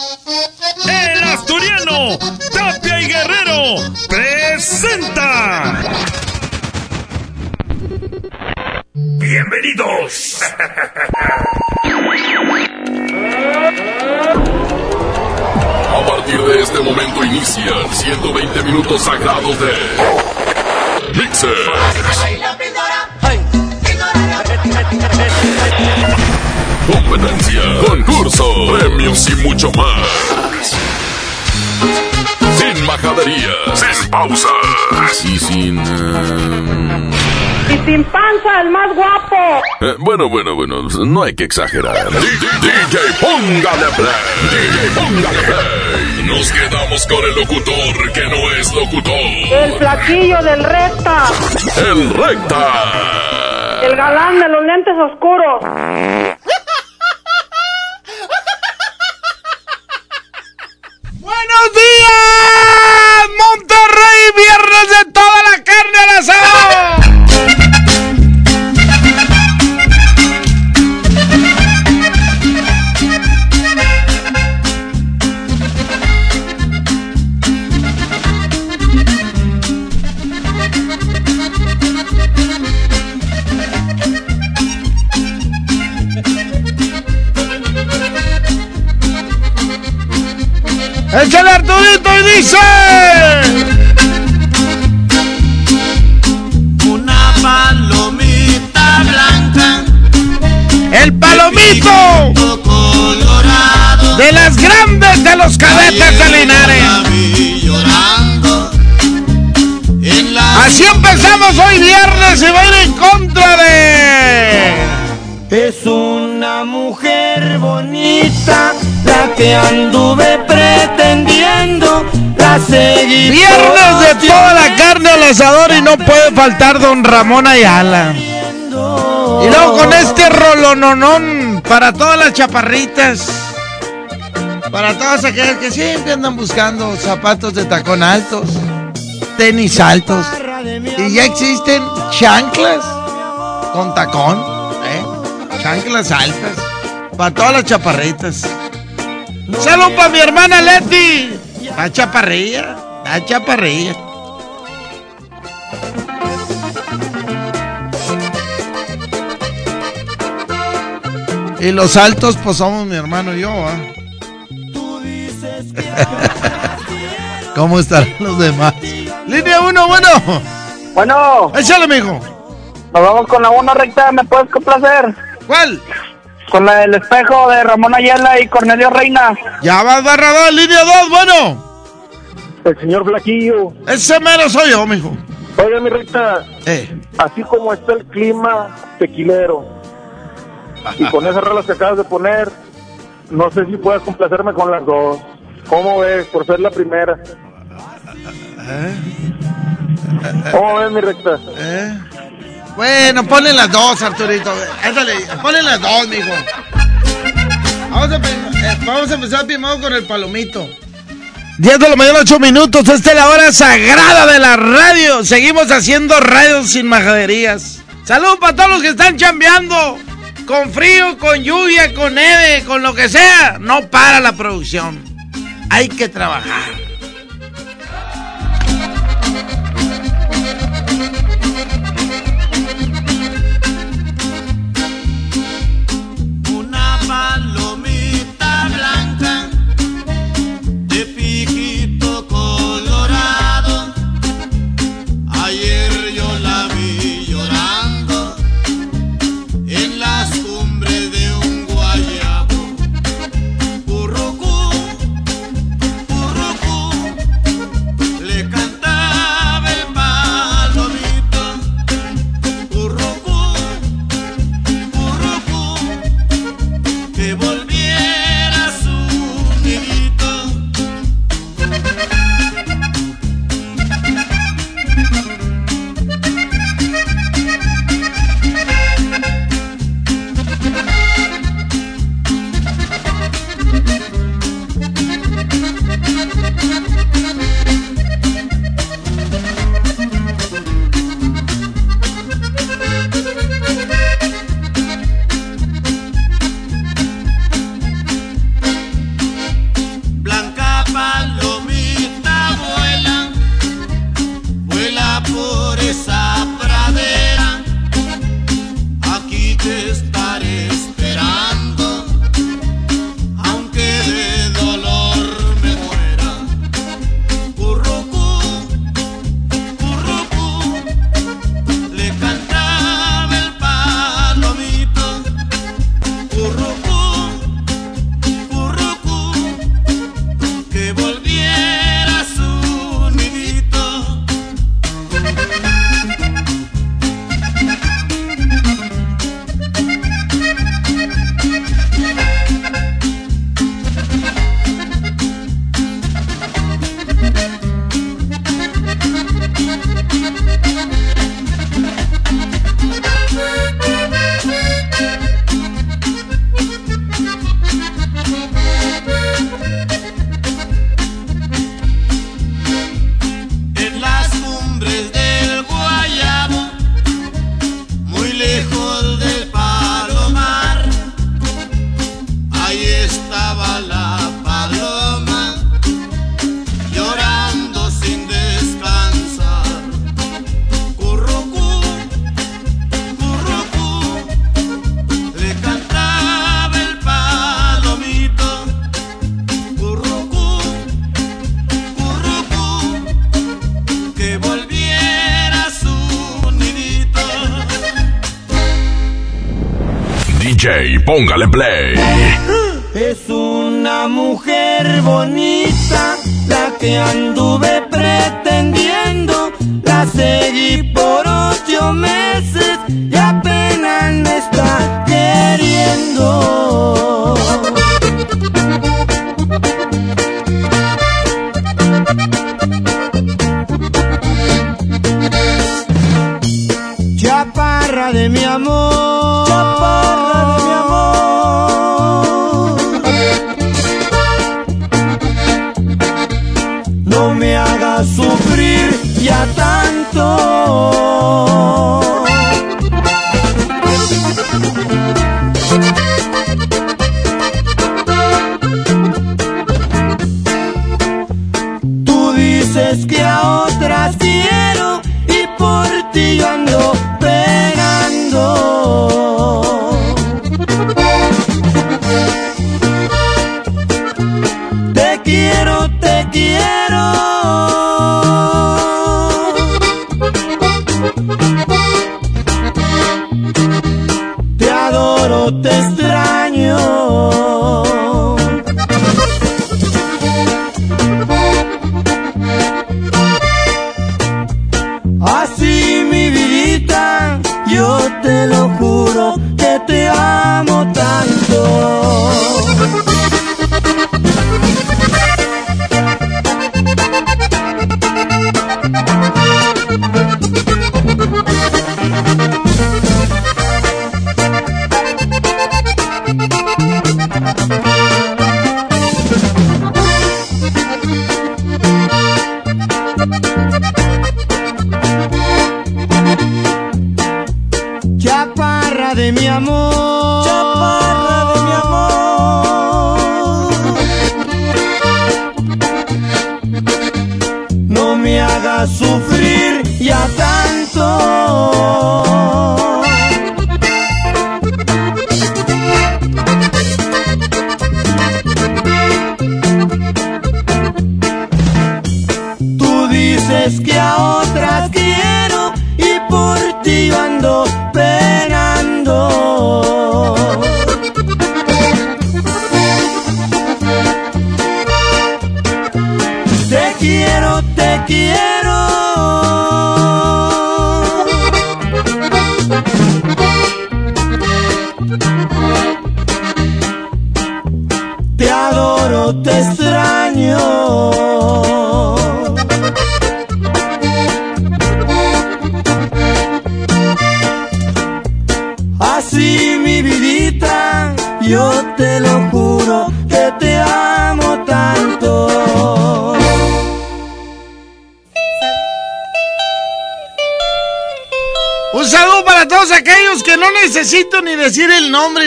El asturiano Tapia y Guerrero presenta. Bienvenidos. A partir de este momento inician 120 minutos sagrados de Mixer. Competencia, concurso, premios y mucho más. Sin majaderías, sin pausas y sin... Y sin panza, el más guapo. eh, bueno, bueno, bueno, no hay que exagerar. DJ, póngale play. DJ, póngale play. Nos quedamos con el locutor que no es locutor. El flaquillo del recta. El recta. El galán de los lentes oscuros. ¡Buenos días! ¡Échale Arturito y dice! Una palomita blanca, ¡El palomito! colorado. De las grandes de los cadetes de Linares. La vi llorando en la Así empezamos hoy viernes y va a ir en contra de... Es una mujer bonita, que anduve pretendiendo, la seguí. Viernes de toda la carne al asador y no puede faltar don Ramón Ayala. Y luego con este rolononón para todas las chaparritas. Para todas aquellas que siempre andan buscando zapatos de tacón altos, tenis altos. Y ya existen chanclas con tacón, ¿eh? Chanclas altas. Para todas las chaparritas. Salud para mi hermana Leti. La chaparrilla, la chaparrilla. Y los altos, pues somos mi hermano y yo, ¿ah? ¿Cómo estarán los demás? Línea 1, bueno. Bueno, Échale, mijo. nos vamos con la una recta, ¿me puedes complacer? ¿Cuál? Con la del espejo de Ramón Ayala y Cornelio Reina. Ya va barrador, línea 2, bueno. El señor Flaquillo. Ese mero soy yo, mijo. Oye, mi recta, Eh, así como está el clima tequilero, y con esas rolas que acabas de poner, no sé si puedes complacerme con las dos. ¿Cómo ves? Por ser la primera. ¿Cómo ves, mi recta? eh. Bueno, ponle las dos, Arturito. Ándale, ponle las dos, mijo. Vamos a, eh, vamos a empezar primero con el palomito. 10 de la mañana, 8 minutos. Esta es la hora sagrada de la radio. Seguimos haciendo radio sin majaderías. Salud para todos los que están chambeando. Con frío, con lluvia, con nieve, con lo que sea. No para la producción. Hay que trabajar.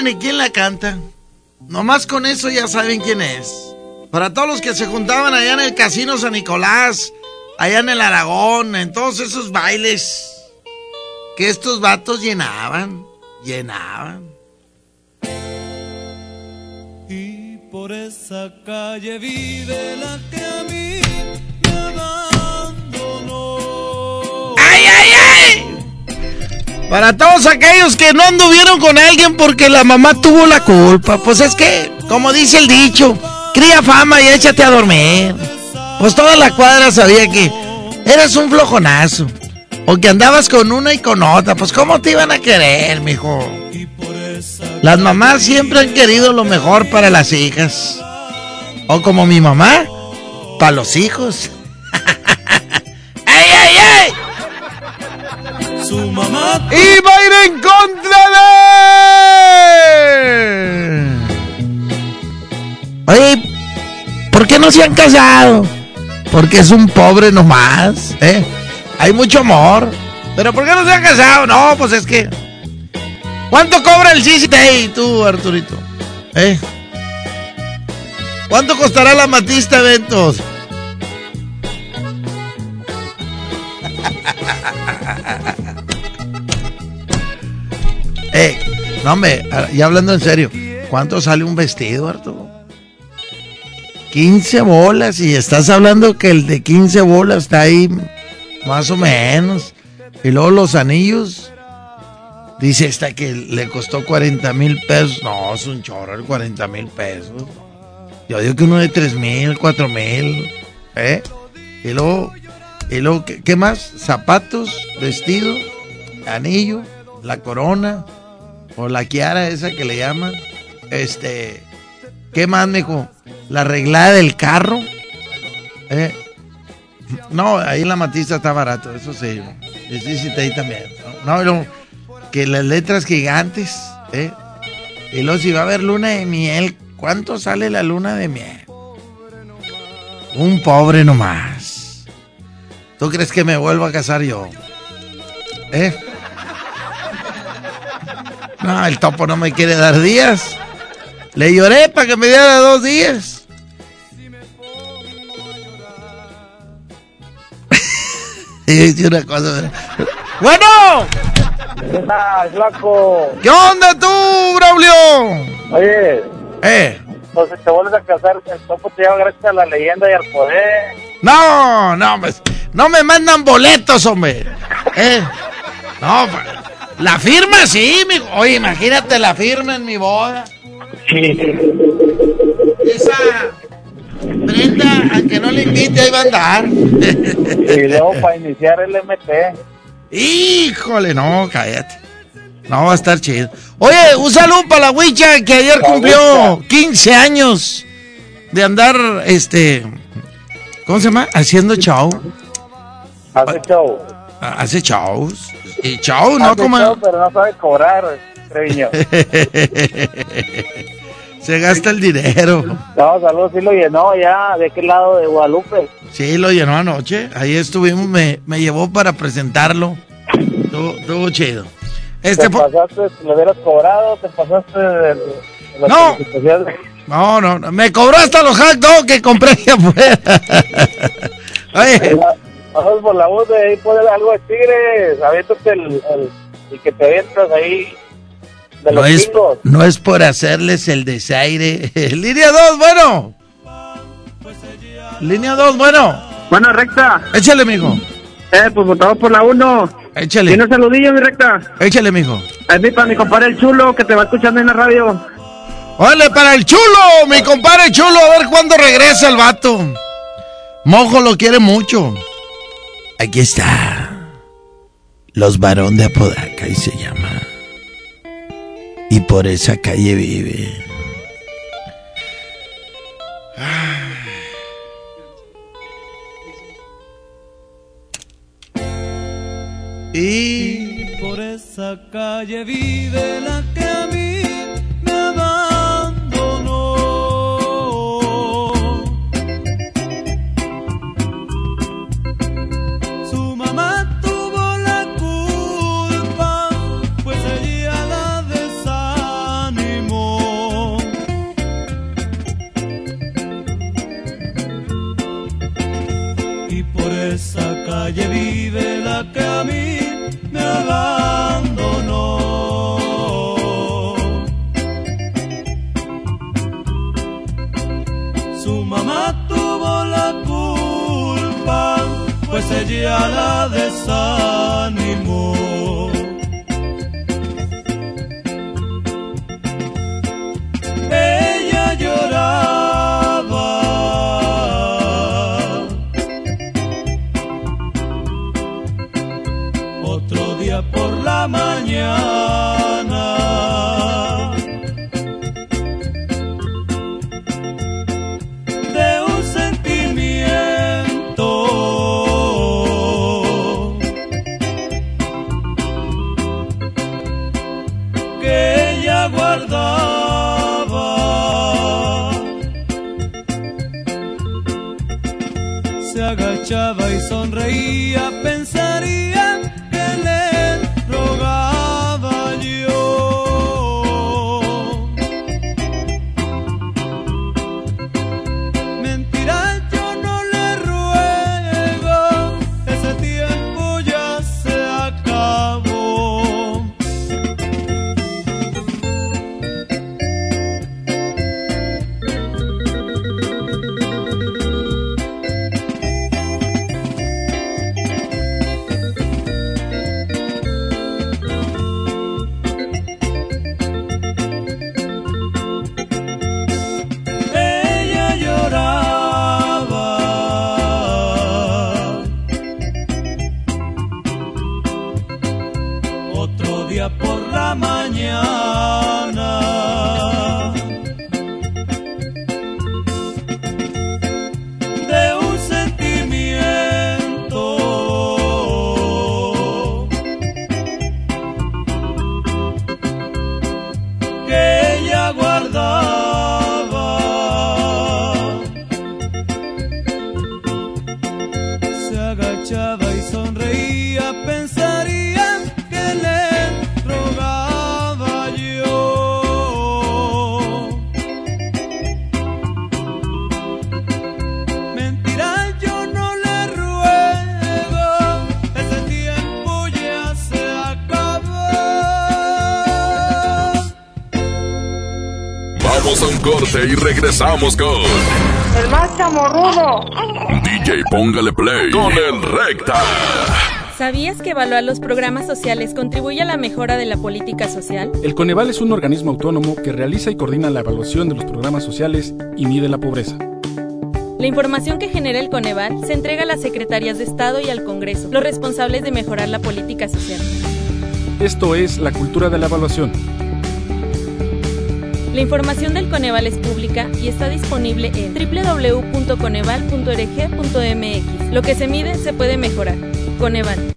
Ni quién la canta. Nomás con eso ya saben quién es. Para todos los que se juntaban allá en el Casino San Nicolás, allá en el Aragón, en todos esos bailes que estos vatos llenaban, llenaban. Y por esa calle vive la Para todos aquellos que no anduvieron con alguien porque la mamá tuvo la culpa. Pues es que, como dice el dicho, cría fama y échate a dormir. Pues toda la cuadra sabía que eras un flojonazo. O que andabas con una y con otra. Pues cómo te iban a querer, mijo. Las mamás siempre han querido lo mejor para las hijas. O como mi mamá, para los hijos. Su mamá y va a ir en contra de. Oye, ¿por qué no se han casado? Porque es un pobre nomás, ¿eh? Hay mucho amor. ¿Pero por qué no se han casado? No, pues es que. ¿Cuánto cobra el CCT tú, Arturito? ¿Eh? ¿Cuánto costará la Matista Eventos? Eh, no, hombre, ya hablando en serio, ¿cuánto sale un vestido, Arturo? 15 bolas y estás hablando que el de 15 bolas está ahí más o menos. Y luego los anillos, Dice esta que le costó 40 mil pesos. No, es un chorro el 40 mil pesos. Yo digo que uno de 3 mil, 4 mil. ¿Eh? Y luego, y luego ¿qué, qué más? Zapatos, vestido, anillo, la corona, o la kiara esa que le llaman. Este, ¿qué más, mijo? La arreglada del carro. ¿Eh? No, ahí la matiza está barato, eso sí. Y sí, sí, ahí también. No, no, que las letras gigantes, ¿eh? Y luego si va a haber luna de miel, ¿cuánto sale la luna de miel? Un pobre nomás. ¿Tú crees que me vuelvo a casar yo? ¿Eh? No, el topo no me quiere dar días. Le lloré para que me diera dos días. Y dice una cosa. Bueno, ¿Qué tal, flaco? ¿qué onda tú, Braulio? Oye, Eh, pues si te vuelves a casar, el topo te lleva gracias a la leyenda y al poder. no, no, pues, no me mandan boletos, hombre. Eh, no, pa- la firma sí, mijo. Oye, imagínate la firma en mi boda. Esa Brenda, aunque no le invite, ahí va a andar. Y luego para iniciar el MT. Híjole, no, cállate. No, va a estar chido. Oye, un saludo para la Huicha que ayer La cumplió Huicha. 15 años de andar, este, ¿cómo se llama? Haciendo show. Hace. Ah, Hace shows. Y show, ¿no? Como... show, pero no sabe cobrar, Treviño. se gasta el dinero. No, saludos, sí lo llenó ya. ¿De qué lado de Guadalupe? Sí, lo llenó anoche. Ahí estuvimos, me, me llevó para presentarlo. Estuvo, estuvo chido. Este, te pasaste, le hubieras cobrado, te pasaste de, de las No. no, no, no, me cobró hasta los hot dogs que compré aquí afuera. Oye, Vamos por la voz de ahí, poner algo de tigres. Aviéntate el, el, el que te avientas ahí de no los es, pingos. no es por hacerles el desaire. Línea 2, bueno. Línea 2, bueno. Bueno, recta. Échale, mijo. Eh, pues votamos por la 1. Échale. Tiene un saludillo, mi recta. Échale, mijo. Es mi para mi compadre el chulo que te va escuchando en la radio. Órale, para el chulo, mi compadre chulo, a ver cuándo regresa el vato. Mojo lo quiere mucho. Aquí está. Los varón de Apodaca, y se llama. Y por esa calle vive. Y Por esa calle vive la y regresamos con El más chamorrudo. DJ Póngale Play con el Recta. ¿Sabías que evaluar los programas sociales contribuye a la mejora de la política social? El Coneval es un organismo autónomo que realiza y coordina la evaluación de los programas sociales y mide la pobreza. La información que genera el Coneval se entrega a las secretarias de Estado y al Congreso, los responsables de mejorar la política social. Esto es la cultura de la evaluación. La información del Coneval es pública y está disponible en www.coneval.org.mx. Lo que se mide se puede mejorar. Coneval.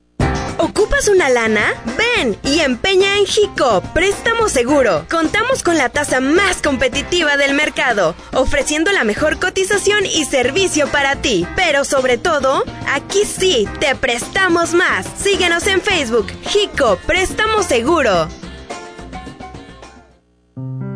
¿Ocupas una lana? Ven y empeña en Jico, préstamo seguro. Contamos con la tasa más competitiva del mercado, ofreciendo la mejor cotización y servicio para ti. Pero sobre todo, aquí sí, te prestamos más. Síguenos en Facebook, Jico, préstamo seguro.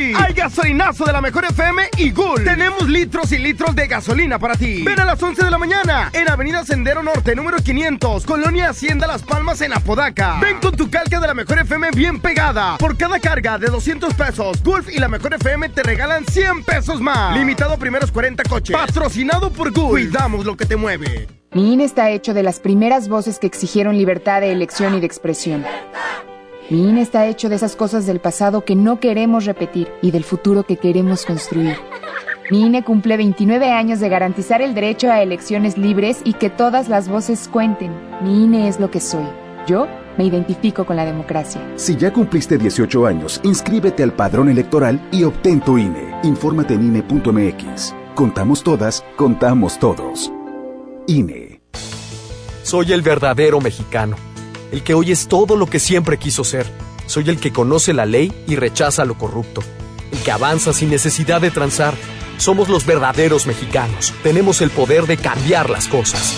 Hoy hay gasolinazo de la mejor FM y Gul. Tenemos litros y litros de gasolina para ti. Ven a las 11 de la mañana en Avenida Sendero Norte, número 500, Colonia Hacienda Las Palmas en Apodaca. Ven con tu calca de la mejor FM bien pegada. Por cada carga de 200 pesos, Gulf y la mejor FM te regalan 100 pesos más. Limitado a primeros 40 coches. Patrocinado por Gulf. Cuidamos lo que te mueve. Mi INE está hecho de las primeras voces que exigieron libertad de elección y de expresión. Mi INE está hecho de esas cosas del pasado que no queremos repetir y del futuro que queremos construir. Mi INE cumple 29 años de garantizar el derecho a elecciones libres y que todas las voces cuenten. Mi INE es lo que soy. Yo me identifico con la democracia. Si ya cumpliste 18 años, inscríbete al padrón electoral y obtén tu INE. Infórmate en INE.mx. Contamos todas, contamos todos. INE. Soy el verdadero mexicano el que hoy es todo lo que siempre quiso ser. Soy el que conoce la ley y rechaza lo corrupto, el que avanza sin necesidad de transar. Somos los verdaderos mexicanos. Tenemos el poder de cambiar las cosas.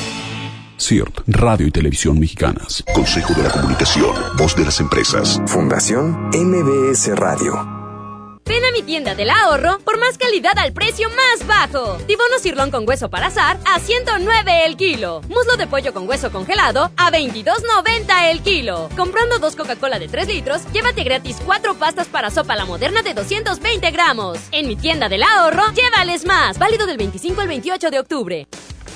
CIRT, Radio y Televisión Mexicanas. Consejo de la Comunicación, Voz de las Empresas. Fundación MBS Radio. Ven a mi tienda del ahorro por más calidad al precio más bajo. Tibono cirlón con hueso para azar a 109 el kilo. Muslo de pollo con hueso congelado a 22.90 el kilo. Comprando dos Coca-Cola de 3 litros, llévate gratis cuatro pastas para sopa la moderna de 220 gramos. En mi tienda del ahorro, llévales más. Válido del 25 al 28 de octubre.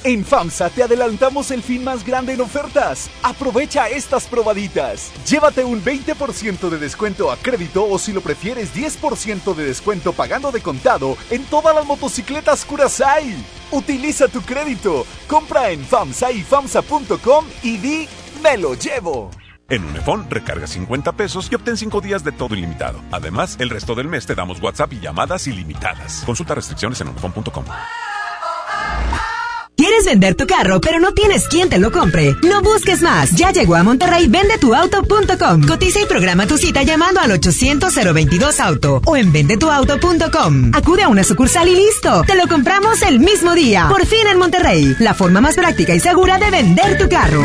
En FAMSA te adelantamos el fin más grande en ofertas. Aprovecha estas probaditas. Llévate un 20% de descuento a crédito o si lo prefieres 10% de descuento pagando de contado en todas las motocicletas Curasai. Utiliza tu crédito. Compra en FAMSA y FAMSA.com y di me lo llevo. En Unifón, recarga 50 pesos y obtén 5 días de todo ilimitado. Además, el resto del mes te damos WhatsApp y llamadas ilimitadas. Consulta restricciones en unifón.com. ¿Quieres vender tu carro, pero no tienes quien te lo compre? No busques más. Ya llegó a Monterrey vendetuauto.com. Cotiza y programa tu cita llamando al 800-022-AUTO o en vendetuauto.com. Acude a una sucursal y listo. Te lo compramos el mismo día. Por fin en Monterrey. La forma más práctica y segura de vender tu carro.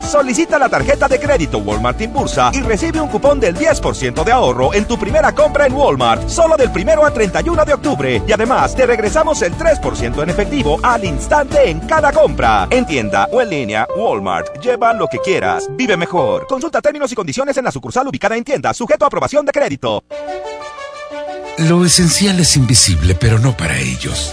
Solicita la tarjeta de crédito Walmart Impulsa y recibe un cupón del 10% de ahorro en tu primera compra en Walmart, solo del primero a 31 de octubre. Y además te regresamos el 3% en efectivo al instante en cada compra. En tienda o en línea, Walmart. Lleva lo que quieras. Vive mejor. Consulta términos y condiciones en la sucursal ubicada en tienda, sujeto a aprobación de crédito. Lo esencial es invisible, pero no para ellos.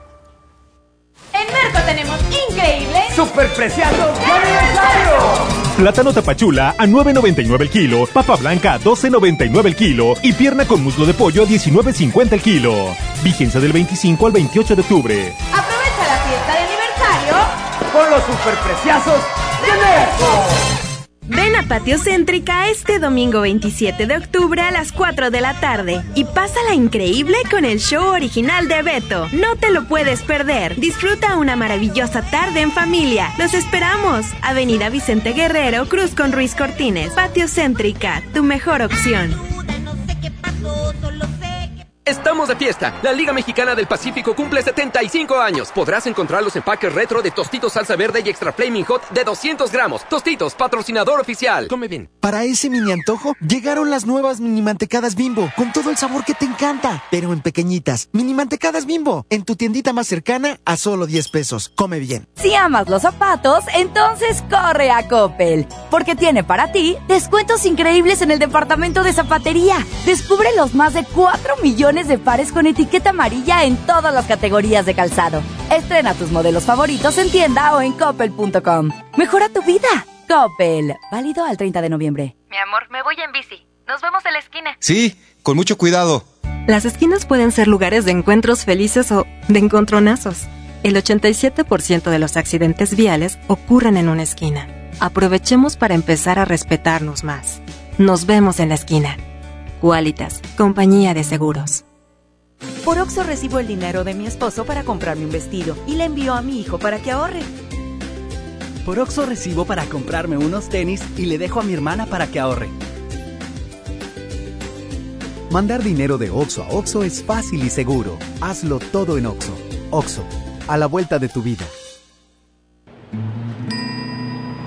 Increíbles superpreciados de aniversario. Plátano tapachula a 9.99 el kilo, papa blanca a 12.99 el kilo y pierna con muslo de pollo a 19.50 el kilo. Vigencia del 25 al 28 de octubre. Aprovecha la fiesta de aniversario con los superpreciazos de Merco. Ven a Patio Céntrica este domingo 27 de octubre a las 4 de la tarde y pásala increíble con el show original de Beto. No te lo puedes perder. Disfruta una maravillosa tarde en familia. Los esperamos. Avenida Vicente Guerrero, Cruz con Ruiz Cortines. Patio Céntrica, tu mejor opción. Estamos de fiesta. La Liga Mexicana del Pacífico cumple 75 años. Podrás encontrar los empaques retro de Tostitos Salsa Verde y Extra Flaming Hot de 200 gramos. Tostitos, patrocinador oficial. Come bien. Para ese mini antojo, llegaron las nuevas mini mantecadas bimbo, con todo el sabor que te encanta, pero en pequeñitas. Mini mantecadas bimbo, en tu tiendita más cercana a solo 10 pesos. Come bien. Si amas los zapatos, entonces corre a Coppel, porque tiene para ti descuentos increíbles en el departamento de zapatería. Descubre los más de 4 millones de pares con etiqueta amarilla en todas las categorías de calzado. Estrena tus modelos favoritos en tienda o en coppel.com. Mejora tu vida. Coppel. Válido al 30 de noviembre. Mi amor, me voy en bici. Nos vemos en la esquina. Sí, con mucho cuidado. Las esquinas pueden ser lugares de encuentros felices o de encontronazos. El 87% de los accidentes viales ocurren en una esquina. Aprovechemos para empezar a respetarnos más. Nos vemos en la esquina. Qualitas, compañía de seguros. Por Oxo recibo el dinero de mi esposo para comprarme un vestido y le envío a mi hijo para que ahorre. Por Oxo recibo para comprarme unos tenis y le dejo a mi hermana para que ahorre. Mandar dinero de Oxo a Oxo es fácil y seguro. Hazlo todo en Oxo. Oxo, a la vuelta de tu vida.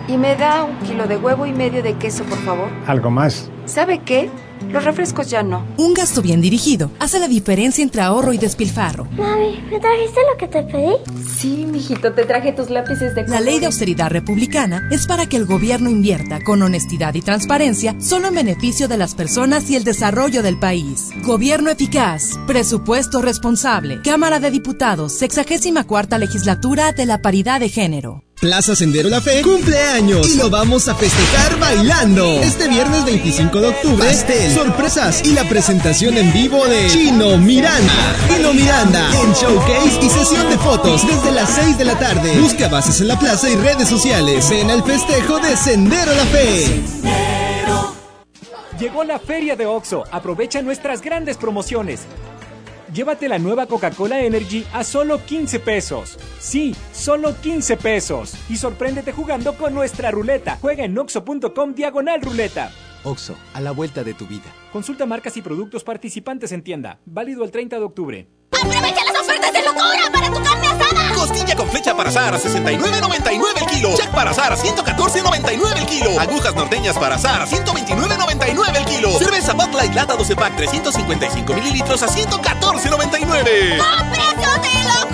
Y me da un kilo de huevo y medio de queso, por favor. ¿Algo más? ¿Sabe qué? Los refrescos ya no. Un gasto bien dirigido hace la diferencia entre ahorro y despilfarro. Mami, ¿me trajiste lo que te pedí? Sí, mijito, te traje tus lápices de La ley de austeridad republicana es para que el gobierno invierta con honestidad y transparencia solo en beneficio de las personas y el desarrollo del país. Gobierno eficaz, presupuesto responsable, Cámara de Diputados, 64 legislatura de la paridad de género. Plaza Sendero La Fe cumpleaños y lo vamos a festejar bailando. Este viernes 25 de octubre, pastel, sorpresas y la presentación en vivo de Chino Miranda. Chino Miranda en showcase y sesión de fotos desde las 6 de la tarde. Busca bases en la plaza y redes sociales. Ven al festejo de Sendero La Fe. Llegó la feria de Oxo. Aprovecha nuestras grandes promociones. Llévate la nueva Coca-Cola Energy a solo 15 pesos. Sí, solo 15 pesos. Y sorpréndete jugando con nuestra ruleta. Juega en oxo.com diagonal ruleta. Oxo, a la vuelta de tu vida. Consulta marcas y productos participantes en tienda. Válido el 30 de octubre. ¡Aprovecha las ofertas de locura para tu carne asada! Costilla con flecha para asar a 69.99 el kilo. Jack para asar a 114.99 el kilo. Agujas norteñas para asar a 129.99 el kilo. Cerveza Bud Light Lata 12 pack 355 mililitros a 114.99. ¡A precios de locura!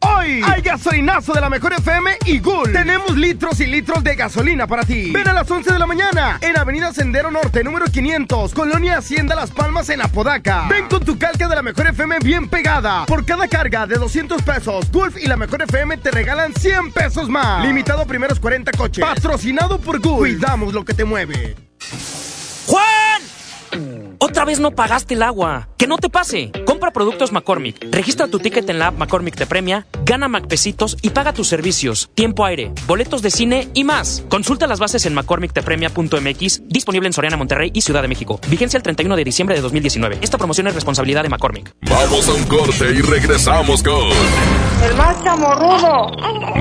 Hoy hay gasolinazo de la mejor FM y Gul. Tenemos litros y litros de gasolina para ti. Ven a las 11 de la mañana en Avenida Sendero Norte, número 500, Colonia Hacienda Las Palmas en Apodaca. Ven con tu calca de la mejor FM bien pegada. Por cada carga de 200 pesos, Gulf y la mejor FM te regalan 100 pesos más. Limitado a primeros 40 coches. Patrocinado por Gulf. Cuidamos lo que te mueve. Otra vez no pagaste el agua. Que no te pase. Compra productos McCormick. Registra tu ticket en la app McCormick te premia, gana McPesitos y paga tus servicios, tiempo aire, boletos de cine y más. Consulta las bases en McCormickTepremia.mx, disponible en Soriana, Monterrey y Ciudad de México. Vigencia el 31 de diciembre de 2019. Esta promoción es responsabilidad de McCormick. Vamos a un corte y regresamos con El más chamorrudo.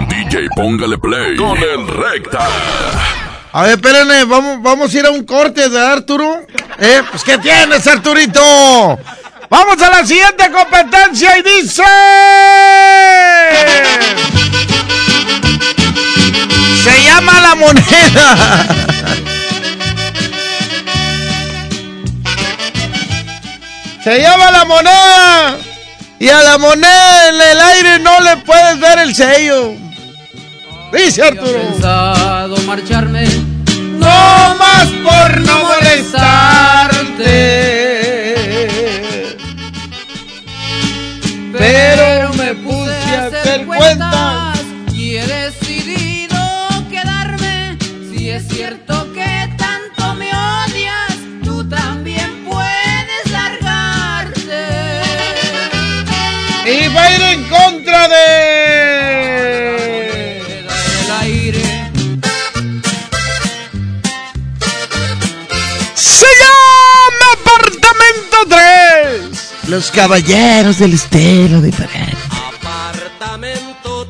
DJ Póngale Play con el Recta. A ver, espérenme, vamos, vamos a ir a un corte de Arturo. ¿Eh? Pues, ¿qué tienes, Arturito? Vamos a la siguiente competencia y dice... Se llama la moneda. Se llama la moneda. Y a la moneda en el aire no le puedes ver el sello. Dice Arturo. pensado marcharme No más por no molestarte. Apartamento 3. Los caballeros del estilo diferente.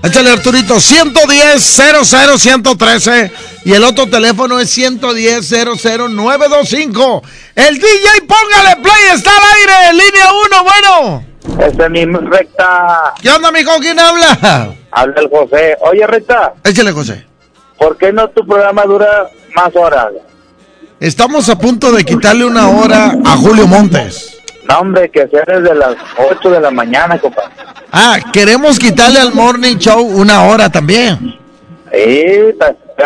Échale Arturito, 110 00 113 y el otro teléfono es 110 00925. El DJ, póngale play, está al aire, línea 1, bueno. Esta es mi recta. ¿Qué onda, mijo? ¿Quién habla? Habla el José. Oye, recta, Échale, José. ¿por qué no tu programa dura más horas? Estamos a punto de quitarle una hora a Julio Montes. No, hombre, que sea desde las 8 de la mañana, compadre. Ah, queremos quitarle al Morning Show una hora también. Sí,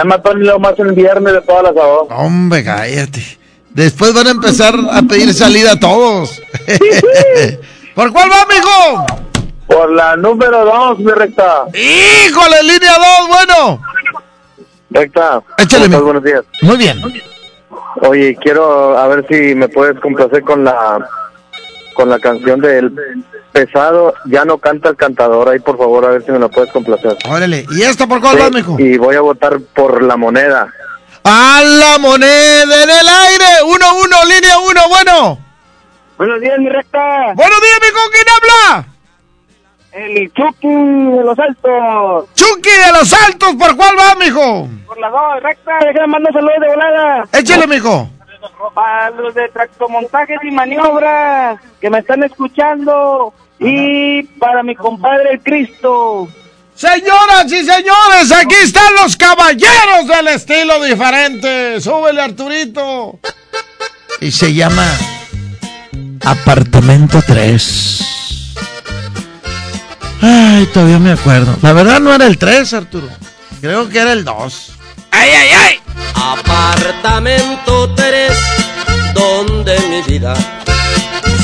mató lo más el viernes de todas las horas. Hombre, cállate. Después van a empezar a pedir salida a todos. ¿Por cuál va, mijo? Por la número 2, mi recta. ¡Híjole, línea 2, bueno! Recta. Échale, mi- Buenos días. Muy bien. Oye, quiero a ver si me puedes complacer con la con la canción del pesado. Ya no canta el cantador. Ahí, por favor, a ver si me la puedes complacer. Órale. ¿Y esta por cuál Sí, va, mijo? Y voy a votar por la moneda. A la moneda en el aire. Uno, uno, línea uno, bueno. Buenos días, mi recta. Buenos días, mijo. ¿Quién habla? El Chucky de los Altos. Chucky de los Altos. ¿Por cuál va, mijo? Por la 2, recta. Déjame mandar saludos de volada. Échale, mijo. Para los de tractomontajes y maniobras que me están escuchando. Y para mi compadre el Cristo. Señoras y señores, aquí están los caballeros del estilo diferente. Súbele, Arturito. Y se llama Apartamento 3. Ay, todavía me acuerdo. La verdad no era el 3, Arturo. Creo que era el 2. ¡Ay, ay, ay! Apartamento 3, donde mi vida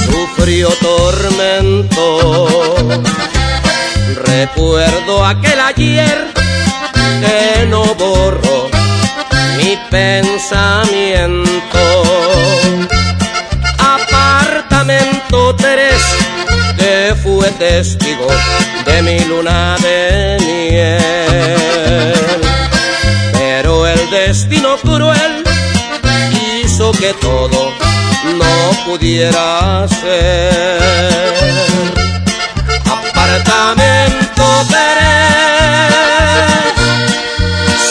sufrió tormento. Recuerdo aquel ayer que no borro mi pensamiento. Apartamento 3, que fue testigo de mi luna de miel. Pero el destino cruel hizo que todo no pudiera ser. Apartamento 3,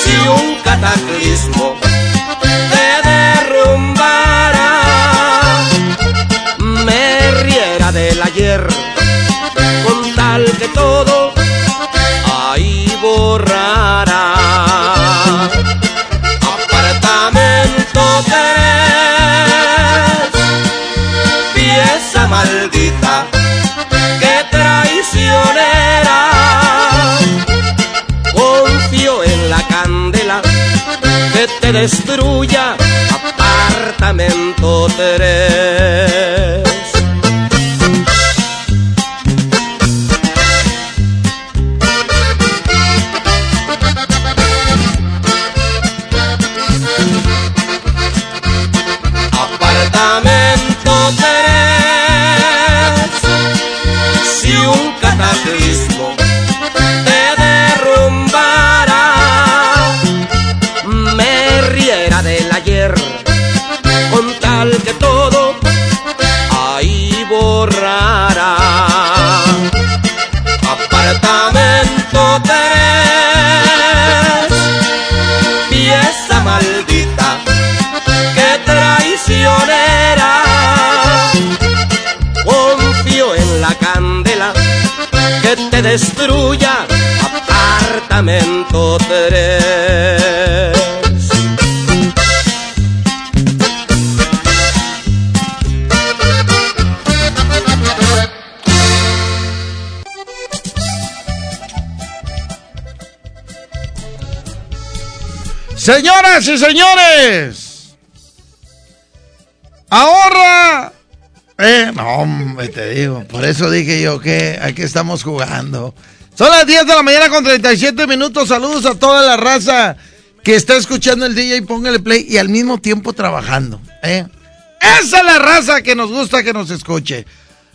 si un cataclismo destruya. Apartamento 3. destruya apartamento 3. Señoras y señores, ahorra eh, no, hombre, te digo, por eso dije yo que aquí estamos jugando. Son las 10 de la mañana con 37 minutos. Saludos a toda la raza que está escuchando el DJ, póngale play y al mismo tiempo trabajando. ¿eh? Esa es la raza que nos gusta que nos escuche.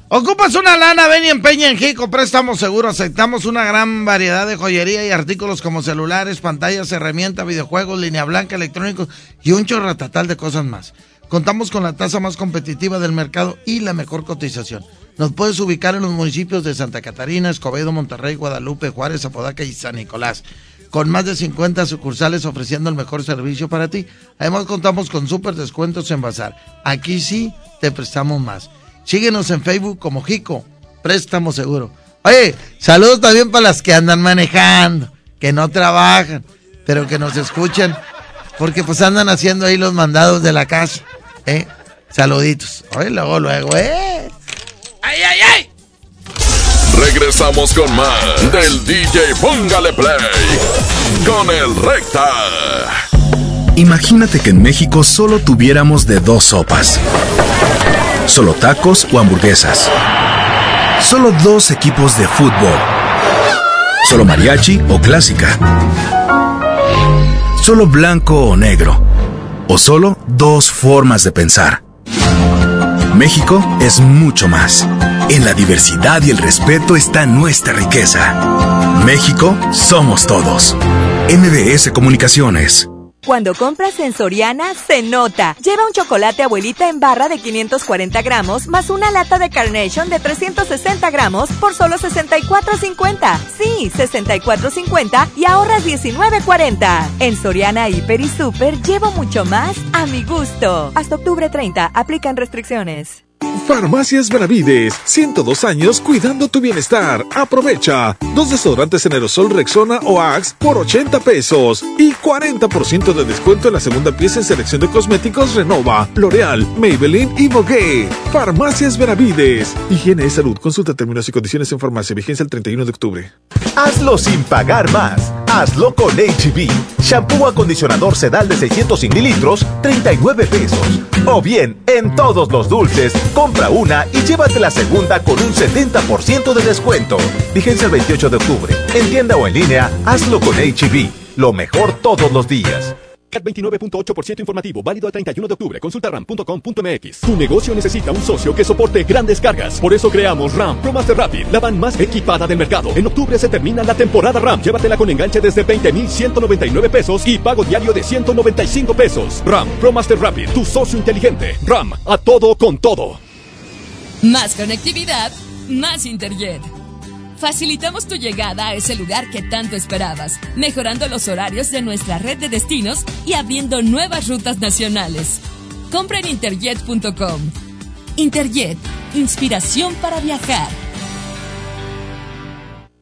Ocupas una lana, ven y empeña en Jico, préstamos seguro, aceptamos una gran variedad de joyería y artículos como celulares, pantallas, herramientas, videojuegos, línea blanca, electrónicos y un chorratatal de cosas más. Contamos con la tasa más competitiva del mercado y la mejor cotización. Nos puedes ubicar en los municipios de Santa Catarina, Escobedo, Monterrey, Guadalupe, Juárez, Apodaca y San Nicolás con más de 50 sucursales ofreciendo el mejor servicio para ti. Además contamos con súper descuentos en Bazar. Aquí sí te prestamos más. Síguenos en Facebook como Jico, préstamo seguro. Oye, saludos también para las que andan manejando, que no trabajan, pero que nos escuchan, porque pues andan haciendo ahí los mandados de la casa. ¿Eh? Saluditos. Oye, luego, luego, ¿eh? ¡Ay, ay, ay! Regresamos con más del DJ Póngale Play con el Recta. Imagínate que en México solo tuviéramos de dos sopas. Solo tacos o hamburguesas. Solo dos equipos de fútbol. Solo mariachi o clásica. Solo blanco o negro. O solo dos formas de pensar. México es mucho más. En la diversidad y el respeto está nuestra riqueza. México somos todos. MBS Comunicaciones. Cuando compras en Soriana, se nota. Lleva un chocolate abuelita en barra de 540 gramos más una lata de Carnation de 360 gramos por solo 64.50. Sí, 64.50 y ahorras 19.40. En Soriana, Hiper y Super llevo mucho más a mi gusto. Hasta octubre 30, aplican restricciones. Farmacias Benavides, 102 años cuidando tu bienestar. Aprovecha. Dos desodorantes en aerosol Rexona o Axe por 80 pesos y 40% de descuento en la segunda pieza en selección de cosméticos Renova, L'Oreal, Maybelline y Vogue. Farmacias Benavides. Higiene y salud. Consulta términos y condiciones en farmacia. Vigencia el 31 de octubre. Hazlo sin pagar más. Hazlo con HB. Shampoo acondicionador sedal de 600 mililitros, 39 pesos. O bien, en todos los dulces, compra una y llévate la segunda con un 70% de descuento. Vigencia el 28 de octubre. En tienda o en línea, hazlo con HB. Lo mejor todos los días. CAT 29.8% informativo, válido al 31 de octubre. Consulta ram.com.mx. Tu negocio necesita un socio que soporte grandes cargas. Por eso creamos RAM Pro Master Rapid, la van más equipada del mercado. En octubre se termina la temporada RAM. Llévatela con enganche desde 20.199 pesos y pago diario de 195 pesos. RAM Pro Master Rapid, tu socio inteligente. RAM, a todo con todo. Más conectividad, más Interjet. Facilitamos tu llegada a ese lugar que tanto esperabas, mejorando los horarios de nuestra red de destinos y abriendo nuevas rutas nacionales. Compra en interjet.com. Interjet, inspiración para viajar.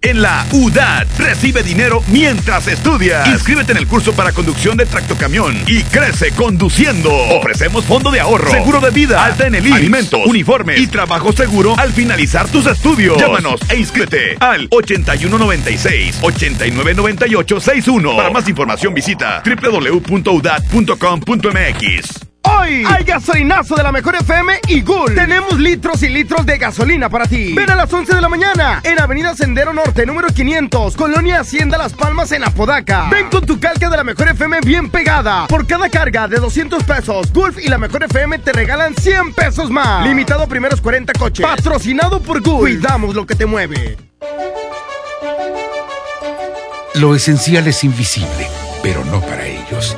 En la UDAT recibe dinero mientras estudias. Inscríbete en el curso para conducción de tractocamión y crece conduciendo. Ofrecemos fondo de ahorro, seguro de vida, alta en el IMSS, alimentos, uniformes y trabajo seguro al finalizar tus estudios. Llámanos e inscríbete al 8196-899861. Para más información visita www.udat.com.mx. Hoy hay gasolinazo de la mejor FM y Gul. Tenemos litros y litros de gasolina para ti. Ven a las 11 de la mañana en Avenida Sendero Norte, número 500, Colonia Hacienda Las Palmas en Apodaca. Ven con tu calca de la mejor FM bien pegada. Por cada carga de 200 pesos, Gulf y la mejor FM te regalan 100 pesos más. Limitado a primeros 40 coches. Patrocinado por Gulf. Cuidamos lo que te mueve. Lo esencial es invisible, pero no para ellos.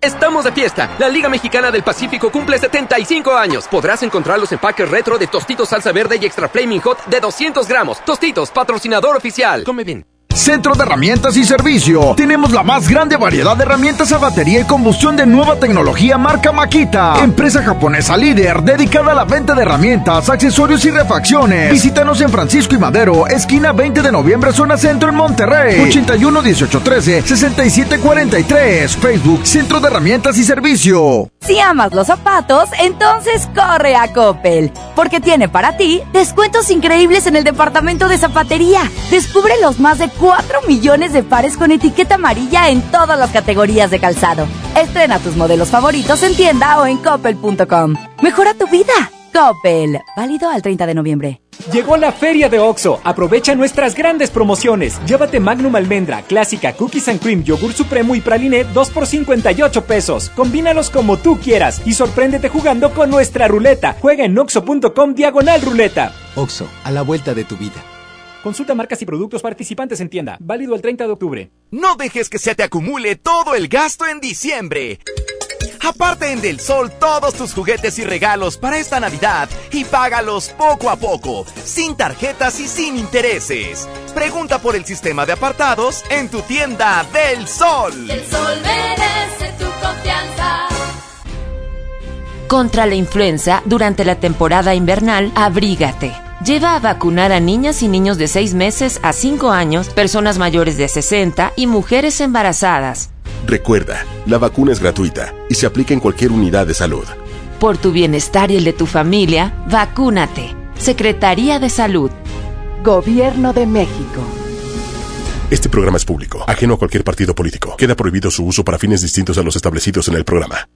Estamos de fiesta. La Liga Mexicana del Pacífico cumple 75 años. Podrás encontrar los empaques retro de Tostitos Salsa Verde y Extra Flaming Hot de 200 gramos. Tostitos, patrocinador oficial. Come bien. Centro de Herramientas y Servicio. Tenemos la más grande variedad de herramientas a batería y combustión de nueva tecnología marca Makita. Empresa japonesa líder dedicada a la venta de herramientas, accesorios y refacciones. Visítanos en Francisco y Madero, esquina 20 de noviembre, zona centro en Monterrey. 81 18 13 67 43. Facebook Centro de Herramientas y Servicio. Si amas los zapatos, entonces corre a Coppel, porque tiene para ti descuentos increíbles en el departamento de zapatería. Descubre los más de 4 millones de pares con etiqueta amarilla en todas las categorías de calzado. Estrena tus modelos favoritos en tienda o en coppel.com. Mejora tu vida. Coppel. Válido al 30 de noviembre. Llegó la feria de OXO. Aprovecha nuestras grandes promociones. Llévate Magnum Almendra, Clásica, Cookies and Cream, Yogur Supremo y Praline 2 por 58 pesos. Combínalos como tú quieras y sorpréndete jugando con nuestra ruleta. Juega en oxo.com diagonal ruleta. OXO, a la vuelta de tu vida. Consulta marcas y productos participantes en tienda. Válido el 30 de octubre. No dejes que se te acumule todo el gasto en diciembre. Aparte en Del Sol todos tus juguetes y regalos para esta Navidad y págalos poco a poco, sin tarjetas y sin intereses. Pregunta por el sistema de apartados en tu tienda Del Sol. El sol merece tu confianza. Contra la influenza, durante la temporada invernal, abrígate. Lleva a vacunar a niñas y niños de 6 meses a 5 años, personas mayores de 60 y mujeres embarazadas. Recuerda, la vacuna es gratuita y se aplica en cualquier unidad de salud. Por tu bienestar y el de tu familia, vacúnate. Secretaría de Salud. Gobierno de México. Este programa es público, ajeno a cualquier partido político. Queda prohibido su uso para fines distintos a los establecidos en el programa.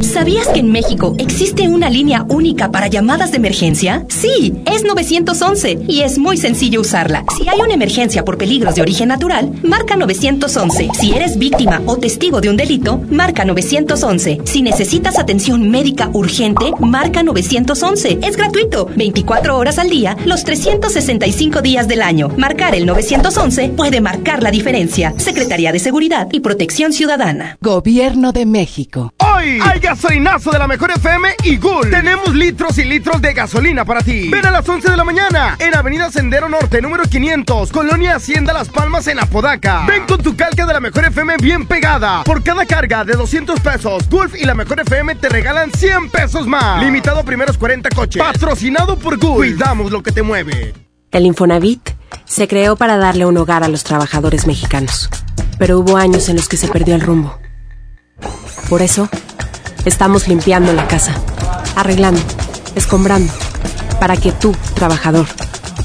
¿Sabías que en México existe una línea única para llamadas de emergencia? Sí, es 911 y es muy sencillo usarla. Si hay una emergencia por peligros de origen natural, marca 911. Si eres víctima o testigo de un delito, marca 911. Si necesitas atención médica urgente, marca 911. Es gratuito, 24 horas al día, los 365 días del año. Marcar el 911 puede marcar la diferencia. Secretaría de Seguridad y Protección Ciudadana. Gobierno de México. Hoy gasolinazo de la mejor FM y Gul. Tenemos litros y litros de gasolina para ti. Ven a las 11 de la mañana en Avenida Sendero Norte, número 500, Colonia Hacienda Las Palmas en Apodaca. Ven con tu calca de la mejor FM bien pegada. Por cada carga de 200 pesos, Gulf y la mejor FM te regalan 100 pesos más. Limitado a primeros 40 coches. Patrocinado por Gulf. Cuidamos lo que te mueve. El Infonavit se creó para darle un hogar a los trabajadores mexicanos. Pero hubo años en los que se perdió el rumbo. Por eso, estamos limpiando la casa, arreglando, escombrando, para que tú, trabajador,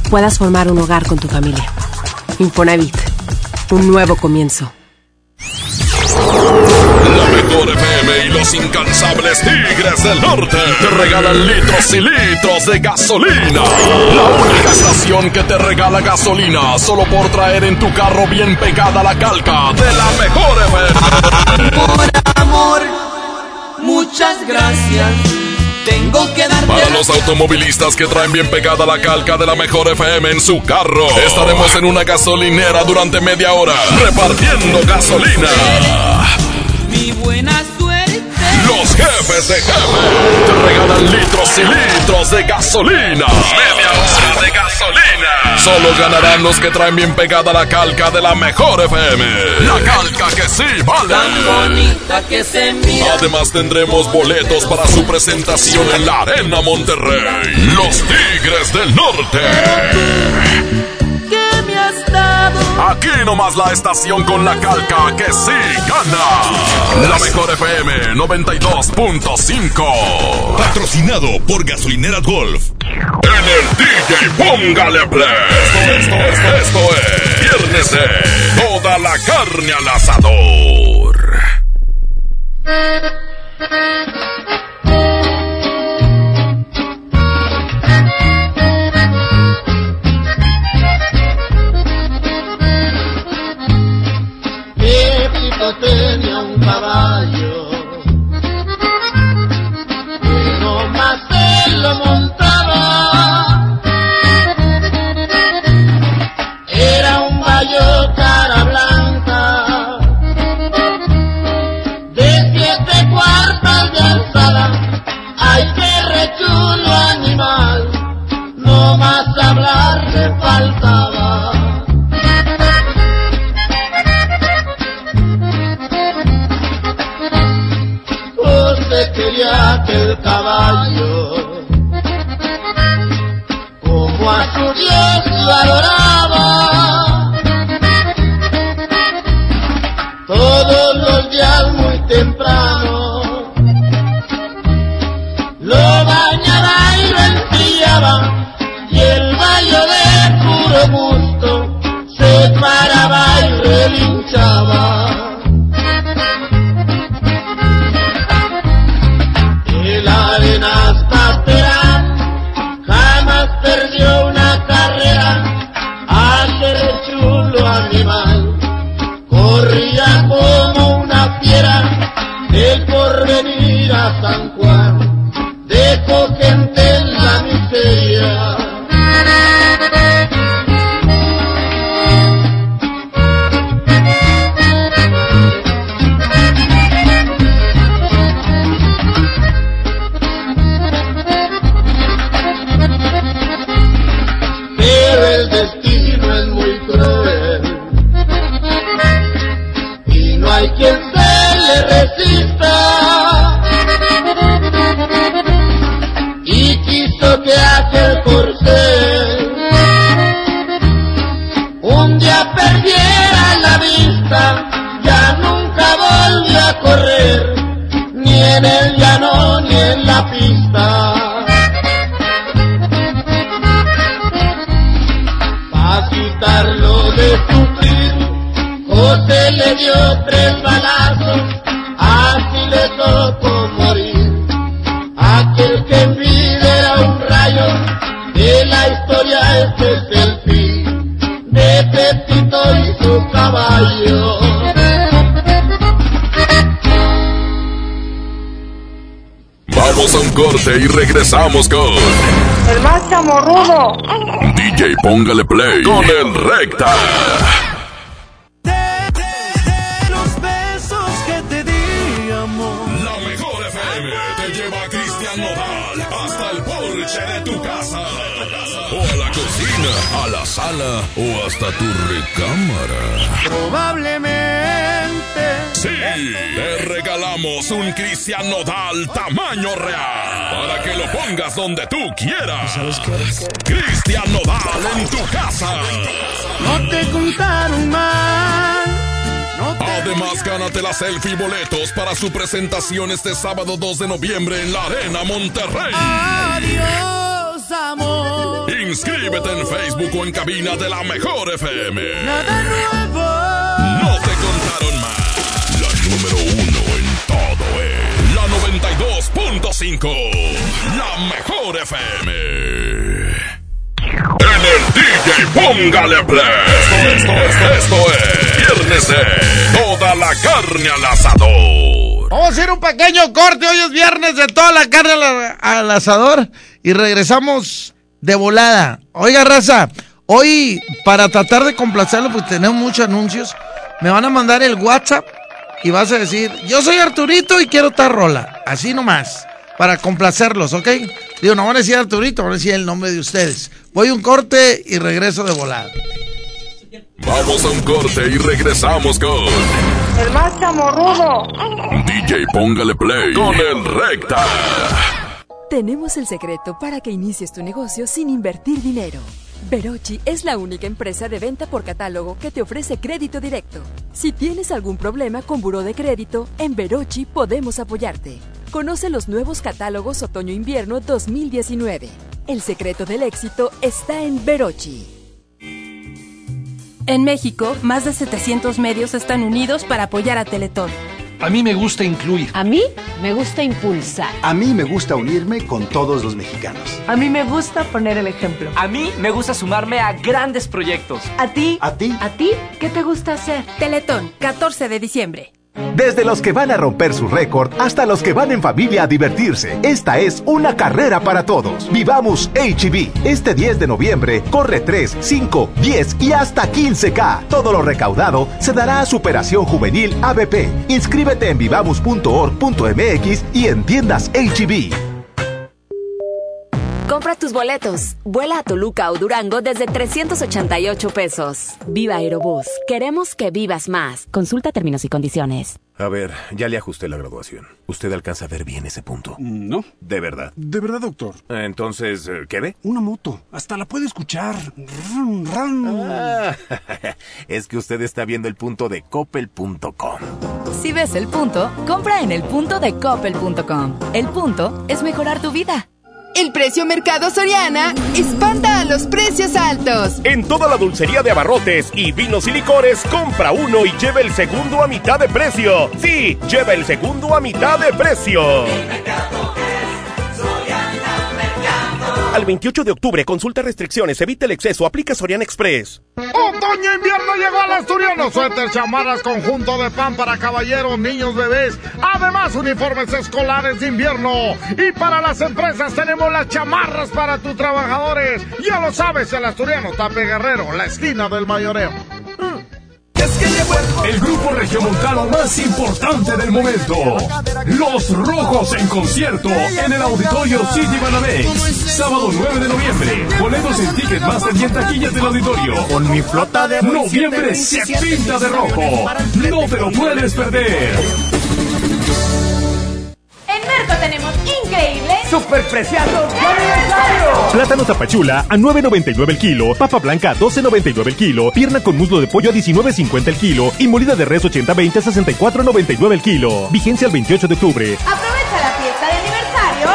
puedas formar un hogar con tu familia. Infonavit, un nuevo comienzo. La mejor FM y los incansables Tigres del Norte te regalan litros y litros de gasolina. La única estación que te regala gasolina solo por traer en tu carro bien pegada la calca de la mejor FM. Por amor, muchas gracias. Tengo que darte Para los automovilistas que traen bien pegada la calca de la mejor FM en su carro, estaremos en una gasolinera durante media hora repartiendo gasolina. mi buena suerte. Los jefes de jefe te regalan litros y litros de gasolina. Media hora de gasolina. Solo ganarán los que traen bien pegada la calca de la mejor FM. La calca que sí vale. Tan bonita que se mira. Además tendremos boletos para su presentación en la Arena Monterrey. Los Tigres del Norte. Aquí nomás la estación con la calca que sí gana. La mejor FM 92.5. Patrocinado por Gasolineras Golf. En el DJ Póngale Play. Esto, esto, esto, esto es Viernes de Toda la carne al asador. Tenía un caballo no más él lo montaba. Era un gallo cara blanca de siete cuartos de alzada. Ay, qué rechulo animal, no más hablar le faltaba. Lo adoraba. Y regresamos con El más chamorrudo. DJ Póngale Play con el Recta. Los besos que te di, amor. La mejor FM te lleva a Cristian Nodal hasta el porche de tu casa. O a la cocina, a la sala o hasta tu recámara. Probablemente. Sí, te regalamos un Cristian Nodal tamaño real para que lo pongas donde tú quieras. Cristian Nodal en tu casa. No te contaron mal. Además, gánate la selfie y boletos para su presentación este sábado 2 de noviembre en la Arena Monterrey. Adiós, amor. Inscríbete en Facebook o en cabina de la Mejor FM. Nada nuevo. No te contaron número uno en todo es la 92.5. La Mejor FM. En el DJ Póngale Play. Esto, esto, esto, esto es Viernes de Toda la Carne al Asador. Vamos a hacer un pequeño corte. Hoy es viernes de toda la carne al, al asador. Y regresamos de volada. Oiga, raza. Hoy, para tratar de complacerlo, pues tenemos muchos anuncios. Me van a mandar el WhatsApp y vas a decir: Yo soy Arturito y quiero estar rola. Así nomás. Para complacerlos, ¿ok? Digo, no van a decir Arturito, van a decir el nombre de ustedes. Voy a un corte y regreso de volada. Vamos a un corte y regresamos con El más chamorrudo. DJ Póngale Play con el Recta. Tenemos el secreto para que inicies tu negocio sin invertir dinero. Verochi es la única empresa de venta por catálogo que te ofrece crédito directo. Si tienes algún problema con buró de crédito, en Verochi podemos apoyarte. Conoce los nuevos catálogos otoño-invierno 2019. El secreto del éxito está en Verochi. En México, más de 700 medios están unidos para apoyar a Teletón. A mí me gusta incluir. A mí me gusta impulsar. A mí me gusta unirme con todos los mexicanos. A mí me gusta poner el ejemplo. A mí me gusta sumarme a grandes proyectos. ¿A ti? ¿A ti? ¿A ti? ¿Qué te gusta hacer? Teletón, 14 de diciembre. Desde los que van a romper su récord hasta los que van en familia a divertirse. Esta es una carrera para todos. Vivamos HB. Este 10 de noviembre corre 3, 5, 10 y hasta 15K. Todo lo recaudado se dará a Superación Juvenil ABP. Inscríbete en vivamos.org.mx y en tiendas HB. Compra tus boletos. Vuela a Toluca o Durango desde 388 pesos. Viva Aerobús. Queremos que vivas más. Consulta términos y condiciones. A ver, ya le ajusté la graduación. ¿Usted alcanza a ver bien ese punto? No. ¿De verdad? De verdad, doctor. Entonces, eh, ¿qué ve? Una moto. Hasta la puede escuchar. Ran, ran. Ah, es que usted está viendo el punto de coppel.com. Si ves el punto, compra en el punto de coppel.com. El punto es mejorar tu vida. El precio Mercado Soriana espanta a los precios altos. En toda la dulcería de abarrotes y vinos y licores, compra uno y lleva el segundo a mitad de precio. Sí, lleva el segundo a mitad de precio. Al 28 de octubre, consulta restricciones, evita el exceso, aplica Sorian Express. Otoño invierno llegó al asturiano. Suéter, chamarras, conjunto de pan para caballeros, niños, bebés. Además, uniformes escolares de invierno. Y para las empresas tenemos las chamarras para tus trabajadores. Ya lo sabes, el asturiano Tape Guerrero, la esquina del mayoreo. El grupo regiomontano más importante del momento. Los Rojos en concierto en el Auditorio City Banamex. Sábado 9 de noviembre. Boletos en Ticketmaster y en taquillas del auditorio. Con mi flota de Noviembre se pinta de rojo. No te lo puedes perder. Increíbles ¡Superpreciados de aniversario! Plátano tapachula a 9.99 el kilo, papa blanca a 12.99 el kilo, pierna con muslo de pollo a 19.50 el kilo y molida de res 80-20 a 64.99 el kilo. Vigencia el 28 de octubre. Aprovecha la fiesta de aniversario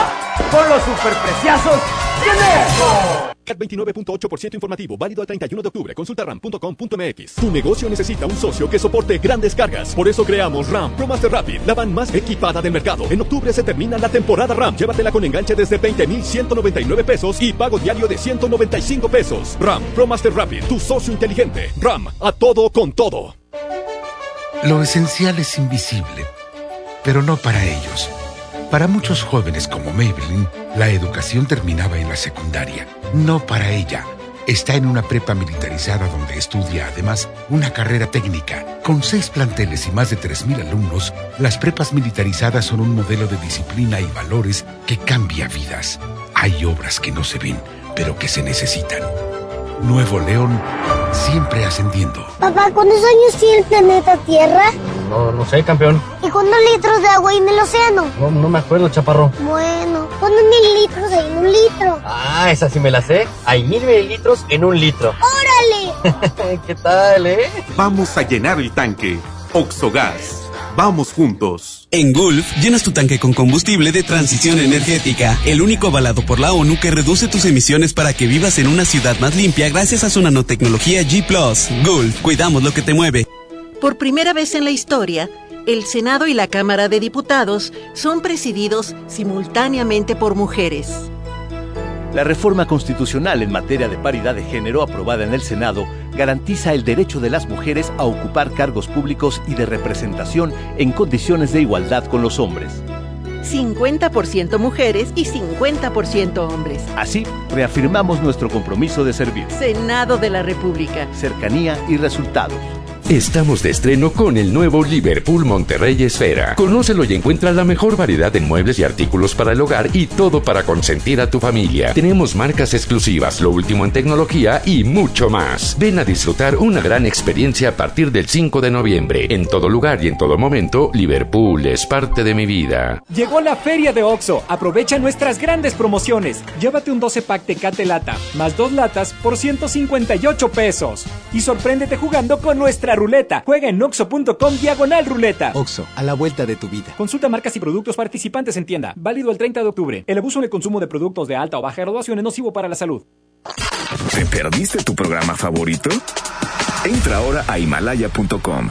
Con los superpreciosos de Merco. CAT 29.8% informativo, válido al 31 de octubre. Consulta ram.com.mx. Tu negocio necesita un socio que soporte grandes cargas. Por eso creamos RAM Pro Master Rapid, la van más equipada del mercado. En octubre se termina la temporada RAM. Llévatela con enganche desde 20,199 pesos y pago diario de 195 pesos. RAM Pro Master Rapid, tu socio inteligente. RAM, a todo con todo. Lo esencial es invisible, pero no para ellos. Para muchos jóvenes como Maybelline, la educación terminaba en la secundaria. No para ella. Está en una prepa militarizada donde estudia además una carrera técnica. Con seis planteles y más de 3.000 alumnos, las prepas militarizadas son un modelo de disciplina y valores que cambia vidas. Hay obras que no se ven, pero que se necesitan. Nuevo León, siempre ascendiendo. Papá, ¿cuántos años tiene el planeta Tierra? No, no sé, campeón. ¿Y cuántos litros de agua hay en el océano? No, no me acuerdo, chaparro. Bueno, ¿cuántos mililitros hay en un litro? Ah, esa sí me la sé. Hay mil mililitros en un litro. ¡Órale! ¿Qué tal, eh? Vamos a llenar el tanque. Oxogas. Vamos juntos. En Gulf, llenas tu tanque con combustible de transición energética, el único avalado por la ONU que reduce tus emisiones para que vivas en una ciudad más limpia gracias a su nanotecnología G ⁇ Gulf, cuidamos lo que te mueve. Por primera vez en la historia, el Senado y la Cámara de Diputados son presididos simultáneamente por mujeres. La reforma constitucional en materia de paridad de género aprobada en el Senado garantiza el derecho de las mujeres a ocupar cargos públicos y de representación en condiciones de igualdad con los hombres. 50% mujeres y 50% hombres. Así, reafirmamos nuestro compromiso de servir. Senado de la República. Cercanía y resultados. Estamos de estreno con el nuevo Liverpool Monterrey Esfera. Conócelo y encuentra la mejor variedad de muebles y artículos para el hogar y todo para consentir a tu familia. Tenemos marcas exclusivas, lo último en tecnología y mucho más. Ven a disfrutar una gran experiencia a partir del 5 de noviembre. En todo lugar y en todo momento, Liverpool es parte de mi vida. Llegó la feria de OXO. Aprovecha nuestras grandes promociones. Llévate un 12 pack Tecate Lata, más dos latas por 158 pesos. Y sorpréndete jugando con nuestra ruleta. Juega en oxo.com diagonal ruleta. Oxo, a la vuelta de tu vida. Consulta marcas y productos participantes en tienda. Válido el 30 de octubre. El abuso en el consumo de productos de alta o baja graduación es nocivo para la salud. ¿Te perdiste tu programa favorito? Entra ahora a himalaya.com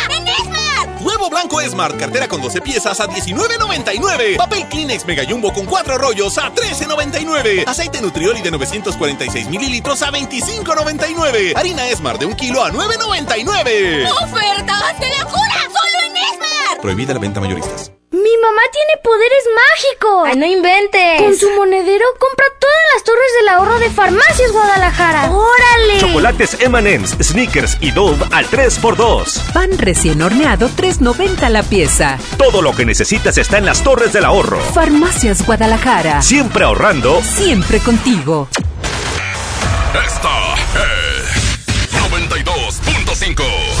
Huevo blanco Smart, cartera con 12 piezas a $19.99. Papel Kleenex Mega Jumbo con 4 rollos a $13.99. Aceite Nutrioli de 946 mililitros a $25.99. Harina Smart de 1 kilo a $9.99. ¡Ofertas de locura! ¡Solo en Esmar! Prohibida la venta mayoristas. Mi mamá tiene poderes mágicos. Ay, no inventes. Con su monedero compra todas las torres del ahorro de Farmacias Guadalajara. ¡Órale! Chocolates M&M's, Snickers y Dove al 3x2. Pan recién horneado 3.90 la pieza. Todo lo que necesitas está en las torres del ahorro. Farmacias Guadalajara. Siempre ahorrando. Siempre contigo. Esta es 92.5.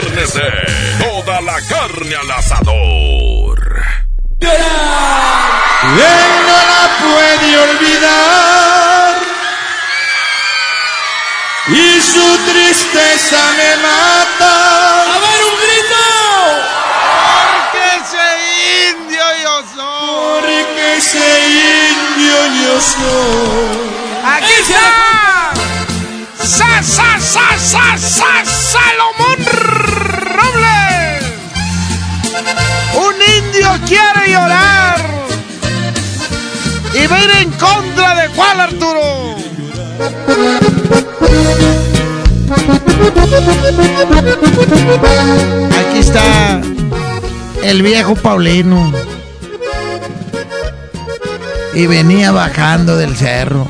Viernes de Toda la carne al asador. Él no la puede olvidar y su tristeza me mata. ¡A ver, un grito! Porque ese indio yo soy. Porque ese indio yo soy. Aquí está. Sa, sa, sa, sa, sa, Salomón quiere llorar. Y va en contra de Juan Arturo. Aquí está el viejo Paulino. Y venía bajando del cerro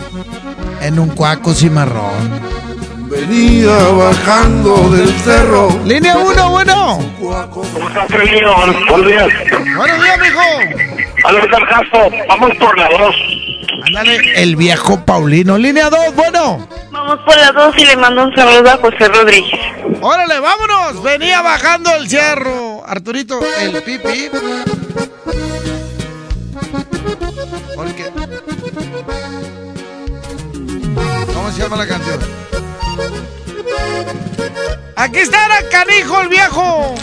en un cuaco cimarrón. Venía bajando del cerro. Línea 1, bueno. ¿Cómo estás, Trevino? Buenos días. Buenos días, mijo. Hola, Castro. Vamos por la 2. Ándale, el viejo Paulino. Línea 2, bueno. Vamos por la 2 y le mando un saludo a José Rodríguez. Órale, vámonos. Venía bajando el cerro. Arturito, el pipi. Porque... ¿Cómo se llama la canción? Aquí está el canijo el viejo.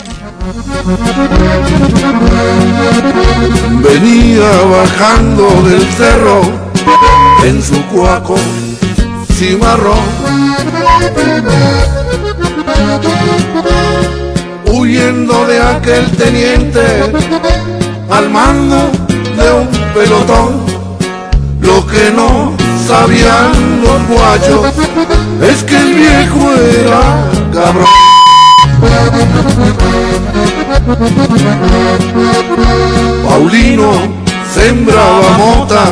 Venía bajando del cerro en su cuaco cimarrón. Huyendo de aquel teniente al mando de un pelotón. Lo que no sabían los guachos es que el viejo era cabrón. Paulino sembraba mota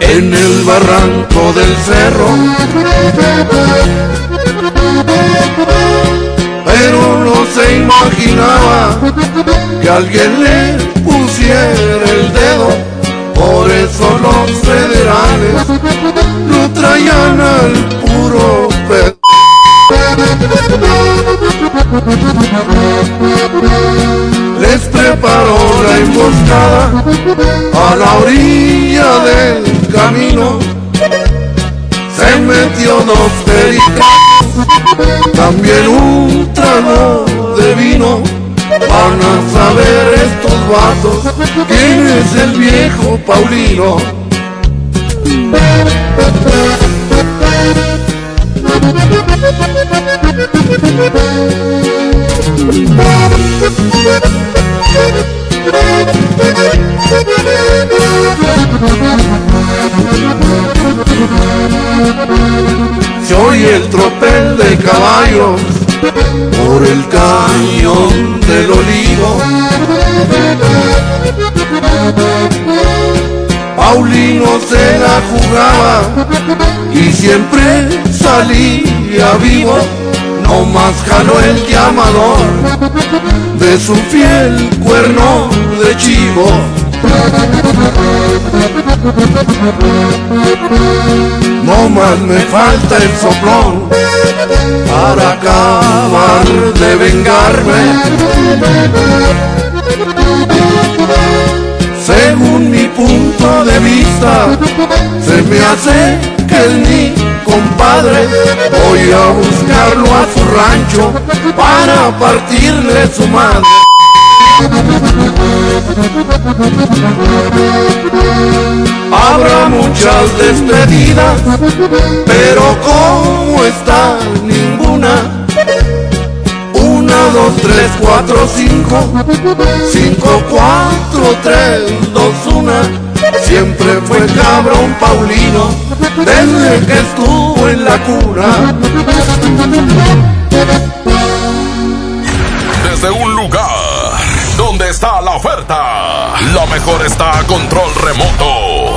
en el barranco del cerro. Pero no se imaginaba que alguien le pusiera el dedo. Por eso los federales lo traían al puro pedo. Les preparó la emboscada a la orilla del camino. Se metió dos peritas, también un trago de vino. Van a saber estos vatos quién es el viejo Paulino. Se oye el tropel de caballos por el cañón del olivo. Paulino se la jugaba y siempre salía vivo. No más jaló el llamador de su fiel cuerno de chivo. No más me falta el soplón para acabar de vengarme. Según mi punto de vista, se me hace que es mi compadre. Voy a buscarlo a su rancho para partirle su madre. Habrá muchas despedidas, pero como está ninguna. Una, dos, tres, cuatro, cinco, cinco, cuatro, tres, dos, una. Siempre fue cabrón Paulino desde que estuvo en la cuna. Desde un lugar donde está la oferta, la mejor está a control remoto.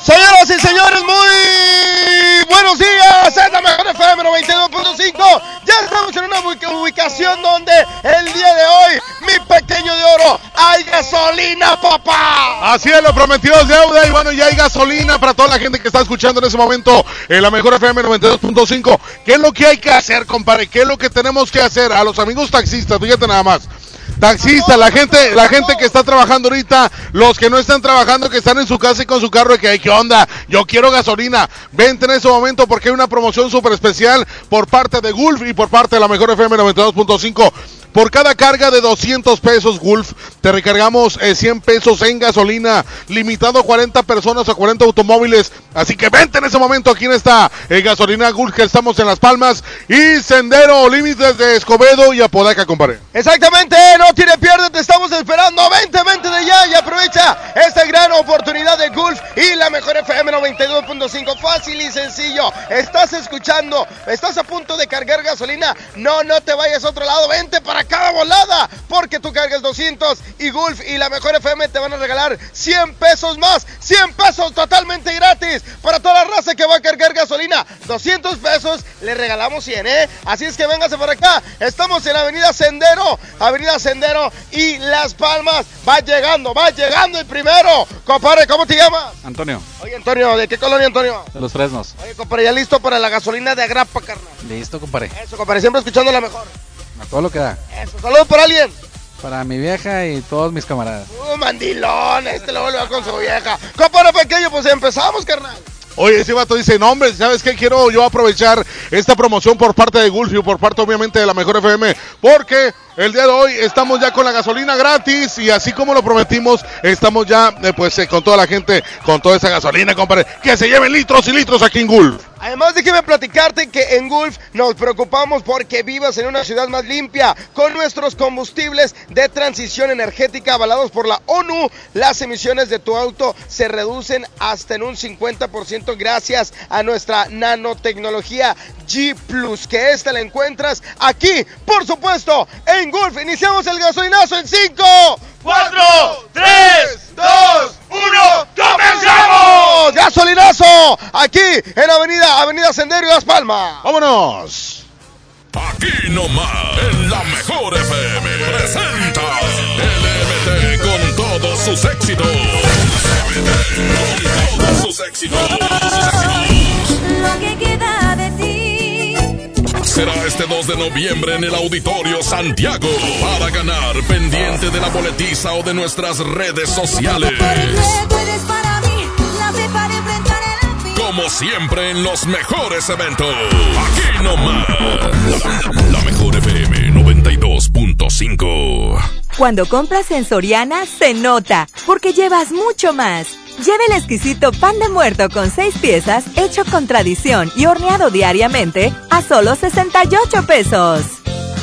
Señoras y señores, muy buenos días. Es la mejor FM 92.5. Ya estamos en una ubic- ubicación donde el día de hoy, mi pequeño de oro, hay gasolina, papá. Así es, lo prometido es deuda y bueno, ya hay gasolina para toda la gente que está escuchando en ese momento en la mejor FM 92.5. ¿Qué es lo que hay que hacer, compadre? ¿Qué es lo que tenemos que hacer? A los amigos taxistas, fíjate nada más. Taxistas, la gente, la gente que está trabajando ahorita, los que no están trabajando, que están en su casa y con su carro, y que, ¿qué onda? Yo quiero gasolina. Vente en ese momento porque hay una promoción súper especial por parte de Gulf y por parte de la mejor FM 92.5. Por cada carga de 200 pesos, Gulf, te recargamos eh, 100 pesos en gasolina, limitado a 40 personas o 40 automóviles. Así que vente en ese momento aquí en esta eh, gasolina Gulf que estamos en Las Palmas y Sendero, límites de Escobedo y Apodaca, compadre. Exactamente, no tiene pierde, te estamos esperando. Vente, vente de ya y aprovecha esta gran oportunidad de Gulf y la mejor FM 92.5. Fácil y sencillo. Estás escuchando, estás a punto de cargar gasolina. No, no te vayas a otro lado, vente para cada volada, porque tú cargas 200 y Gulf y la mejor FM te van a regalar 100 pesos más. 100 pesos totalmente gratis para toda la raza que va a cargar gasolina. 200 pesos, le regalamos 100, ¿eh? Así es que véngase por acá. Estamos en Avenida Sendero, Avenida Sendero y Las Palmas. Va llegando, va llegando el primero. Compadre, ¿cómo te llamas? Antonio, Oye, Antonio, ¿de qué colonia, Antonio? de los fresnos. Oye, compadre, ya listo para la gasolina de Agrapa, carnal. Listo, compadre. Eso, compadre, siempre escuchando la mejor. A todo lo que da. Eso, saludos por alguien. Para mi vieja y todos mis camaradas. Uh, mandilón, este lo vuelve con su vieja. Compadre pequeño, pues empezamos, carnal. Oye, ese vato dice, no hombre, ¿sabes qué? Quiero yo aprovechar esta promoción por parte de Gulf y por parte obviamente de la Mejor FM, porque el día de hoy estamos ya con la gasolina gratis y así como lo prometimos, estamos ya eh, pues eh, con toda la gente, con toda esa gasolina, compadre, que se lleven litros y litros aquí en Gulf. Además, déjeme platicarte que en Gulf nos preocupamos porque vivas en una ciudad más limpia. Con nuestros combustibles de transición energética avalados por la ONU, las emisiones de tu auto se reducen hasta en un 50% gracias a nuestra nanotecnología G ⁇ que esta la encuentras aquí, por supuesto, en Gulf. Iniciamos el gasolinazo en 5, 4, 3, 2, 1, ¡comenzamos! ¡Gasolinazo! Aquí en Avenida, Avenida Sendero y Las Palmas. ¡Vámonos! Aquí nomás, en la mejor FM, presenta LMT con todos sus éxitos. LMT con todos sus éxitos. De ti. Será este 2 de noviembre en el Auditorio Santiago para ganar pendiente de la boletiza o de nuestras redes sociales. Como siempre en los mejores eventos. Aquí nomás. La, la mejor FM 92.5. Cuando compras en Soriana, se nota, porque llevas mucho más. Lleva el exquisito pan de muerto con seis piezas, hecho con tradición y horneado diariamente, a solo 68 pesos.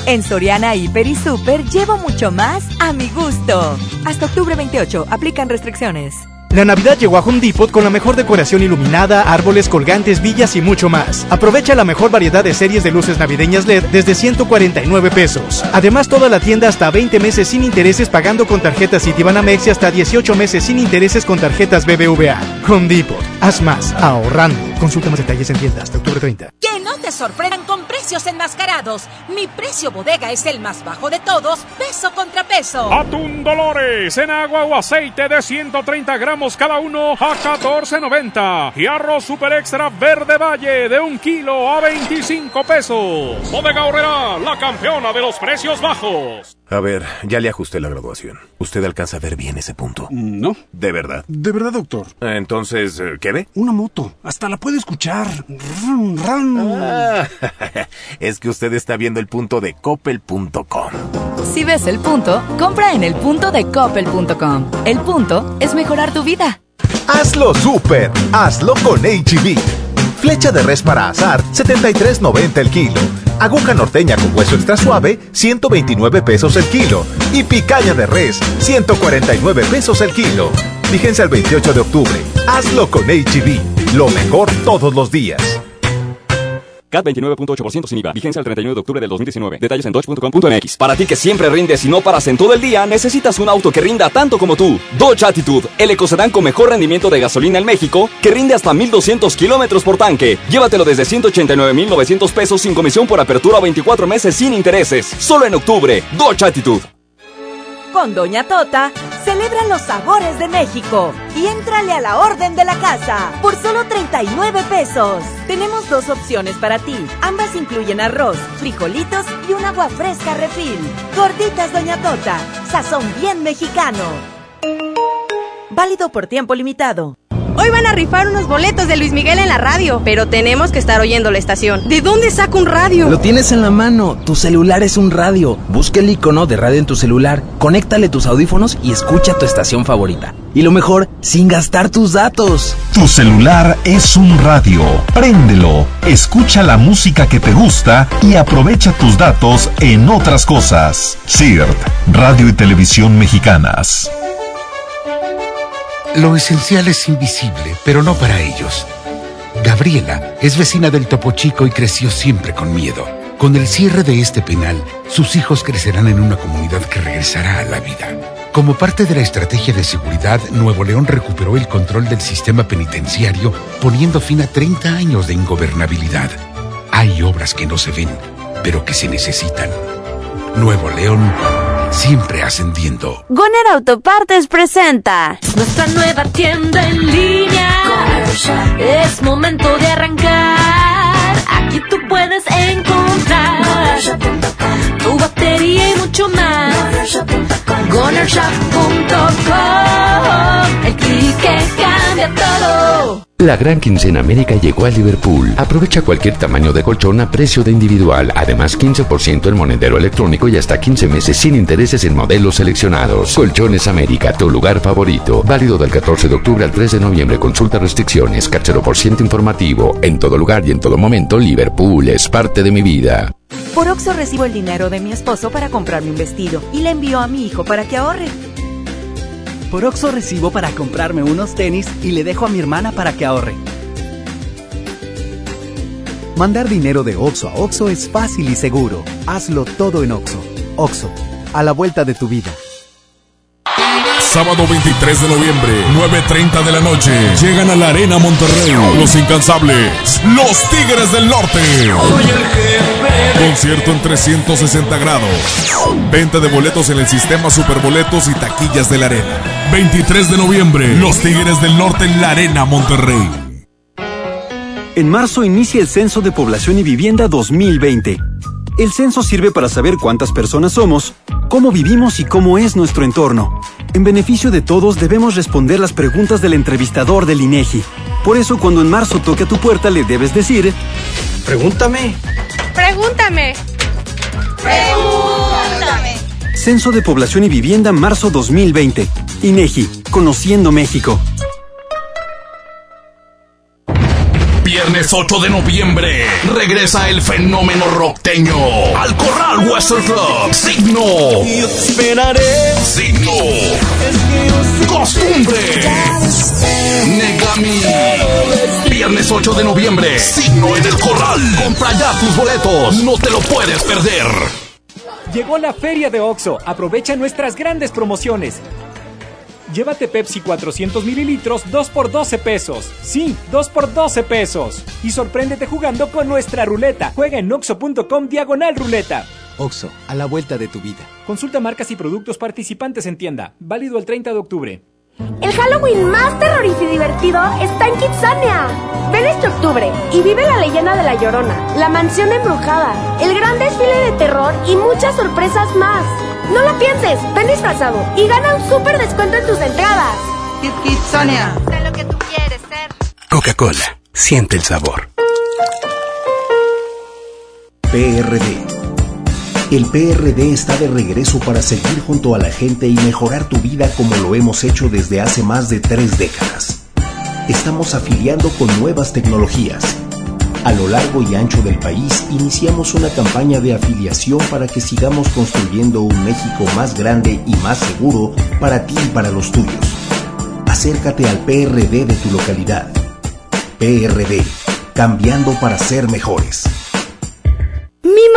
En Soriana Hiper y Super llevo mucho más a mi gusto. Hasta octubre 28, aplican restricciones. La Navidad llegó a Home Depot con la mejor decoración iluminada, árboles, colgantes, villas y mucho más. Aprovecha la mejor variedad de series de luces navideñas LED desde 149 pesos. Además, toda la tienda hasta 20 meses sin intereses pagando con tarjetas Citibanamex y hasta 18 meses sin intereses con tarjetas BBVA. Home Depot. Haz más, ahorrando. Consulta más detalles en tienda hasta octubre 30. Que no te sorprendan con precios enmascarados. Mi precio bodega es el más bajo de todos, peso contra peso. Atún Dolores en agua o aceite de 130 gramos cada uno a 14.90. Y arroz super extra verde valle de un kilo a 25 pesos. Bodega Horrera, la campeona de los precios bajos. A ver, ya le ajusté la graduación. ¿Usted alcanza a ver bien ese punto? No. ¿De verdad? De verdad, doctor. Entonces, eh, ¿qué ve? Una moto. Hasta la puede escuchar. Ah, es que usted está viendo el punto de coppel.com. Si ves el punto, compra en el punto de coppel.com. El punto es mejorar tu vida. Hazlo super, hazlo con HB. Flecha de res para azar, 73.90 el kilo. Aguja norteña con hueso extra suave, 129 pesos el kilo. Y picaña de res, 149 pesos el kilo. Fíjense al 28 de octubre. Hazlo con HB. Lo mejor todos los días. CAT 29.8% sin IVA. Vigencia el 31 de octubre del 2019. Detalles en dodge.com.mx. Para ti que siempre rindes y no paras en todo el día, necesitas un auto que rinda tanto como tú. Dodge Attitude, el ecocedán con mejor rendimiento de gasolina en México, que rinde hasta 1200 kilómetros por tanque. Llévatelo desde 189,900 pesos sin comisión por apertura a 24 meses sin intereses. Solo en octubre. Dodge Attitude. Con Doña Tota, celebra los sabores de México y éntrale a la orden de la casa por solo 39 pesos. Tenemos dos opciones para ti. Ambas incluyen arroz, frijolitos y un agua fresca refil. Gorditas Doña Tota, sazón bien mexicano. Válido por tiempo limitado. Hoy van a rifar unos boletos de Luis Miguel en la radio, pero tenemos que estar oyendo la estación. ¿De dónde saco un radio? Lo tienes en la mano, tu celular es un radio. Busca el icono de radio en tu celular, conéctale tus audífonos y escucha tu estación favorita. Y lo mejor, sin gastar tus datos. Tu celular es un radio. Préndelo, escucha la música que te gusta y aprovecha tus datos en otras cosas. CIRT, Radio y Televisión Mexicanas. Lo esencial es invisible, pero no para ellos. Gabriela es vecina del Topo Chico y creció siempre con miedo. Con el cierre de este penal, sus hijos crecerán en una comunidad que regresará a la vida. Como parte de la estrategia de seguridad, Nuevo León recuperó el control del sistema penitenciario, poniendo fin a 30 años de ingobernabilidad. Hay obras que no se ven, pero que se necesitan. Nuevo León siempre ascendiendo. Goner Autopartes presenta nuestra nueva tienda en línea. Es momento de arrancar. Aquí tú puedes encontrar tu batería y mucho más. GonerShop.com El clic que cambia todo. La gran quincena América llegó a Liverpool. Aprovecha cualquier tamaño de colchón a precio de individual. Además, 15% en monedero electrónico y hasta 15 meses sin intereses en modelos seleccionados. Colchones América, tu lugar favorito. Válido del 14 de octubre al 3 de noviembre. Consulta restricciones. Cachero por ciento informativo. En todo lugar y en todo momento, Liverpool es parte de mi vida. Por Oxo recibo el dinero de mi esposo para comprarme un vestido y le envío a mi hijo para que ahorre. Por Oxo recibo para comprarme unos tenis y le dejo a mi hermana para que ahorre. Mandar dinero de Oxo a Oxo es fácil y seguro. Hazlo todo en Oxo. Oxo, a la vuelta de tu vida. Sábado 23 de noviembre, 9.30 de la noche. Llegan a la Arena Monterrey. Los incansables. Los Tigres del Norte. Concierto en 360 grados. Venta de boletos en el sistema Superboletos y taquillas de la Arena. 23 de noviembre. Los Tigres del Norte en la Arena Monterrey. En marzo inicia el Censo de Población y Vivienda 2020. El censo sirve para saber cuántas personas somos, cómo vivimos y cómo es nuestro entorno. En beneficio de todos debemos responder las preguntas del entrevistador del INEGI. Por eso cuando en marzo toque a tu puerta le debes decir, pregúntame. Pregúntame. Pregúntame. Censo de Población y Vivienda marzo 2020. INEGI, Conociendo México. Viernes 8 de noviembre regresa el fenómeno rockteño al Corral Western Club. Signo. Y esperaré. Signo. Costumbre. Negami. Viernes 8 de noviembre. Signo en el Corral. Compra ya tus boletos. No te lo puedes perder. Llegó la feria de OXO. Aprovecha nuestras grandes promociones. Llévate Pepsi 400 mililitros 2 por 12 pesos. Sí, 2 por 12 pesos. Y sorpréndete jugando con nuestra ruleta. Juega en oxo.com diagonal ruleta. Oxo, a la vuelta de tu vida. Consulta marcas y productos participantes en tienda. Válido el 30 de octubre. El Halloween más terrorífico y divertido está en Kitsania. Ven este octubre y vive la leyenda de La Llorona, la mansión embrujada, el gran desfile de terror y muchas sorpresas más. No lo pienses, ven disfrazado y gana un súper descuento en tus entradas. Kitsania. Sé lo que tú quieres ser. Coca-Cola, siente el sabor. PRD. El PRD está de regreso para seguir junto a la gente y mejorar tu vida como lo hemos hecho desde hace más de tres décadas. Estamos afiliando con nuevas tecnologías. A lo largo y ancho del país iniciamos una campaña de afiliación para que sigamos construyendo un México más grande y más seguro para ti y para los tuyos. Acércate al PRD de tu localidad. PRD, cambiando para ser mejores.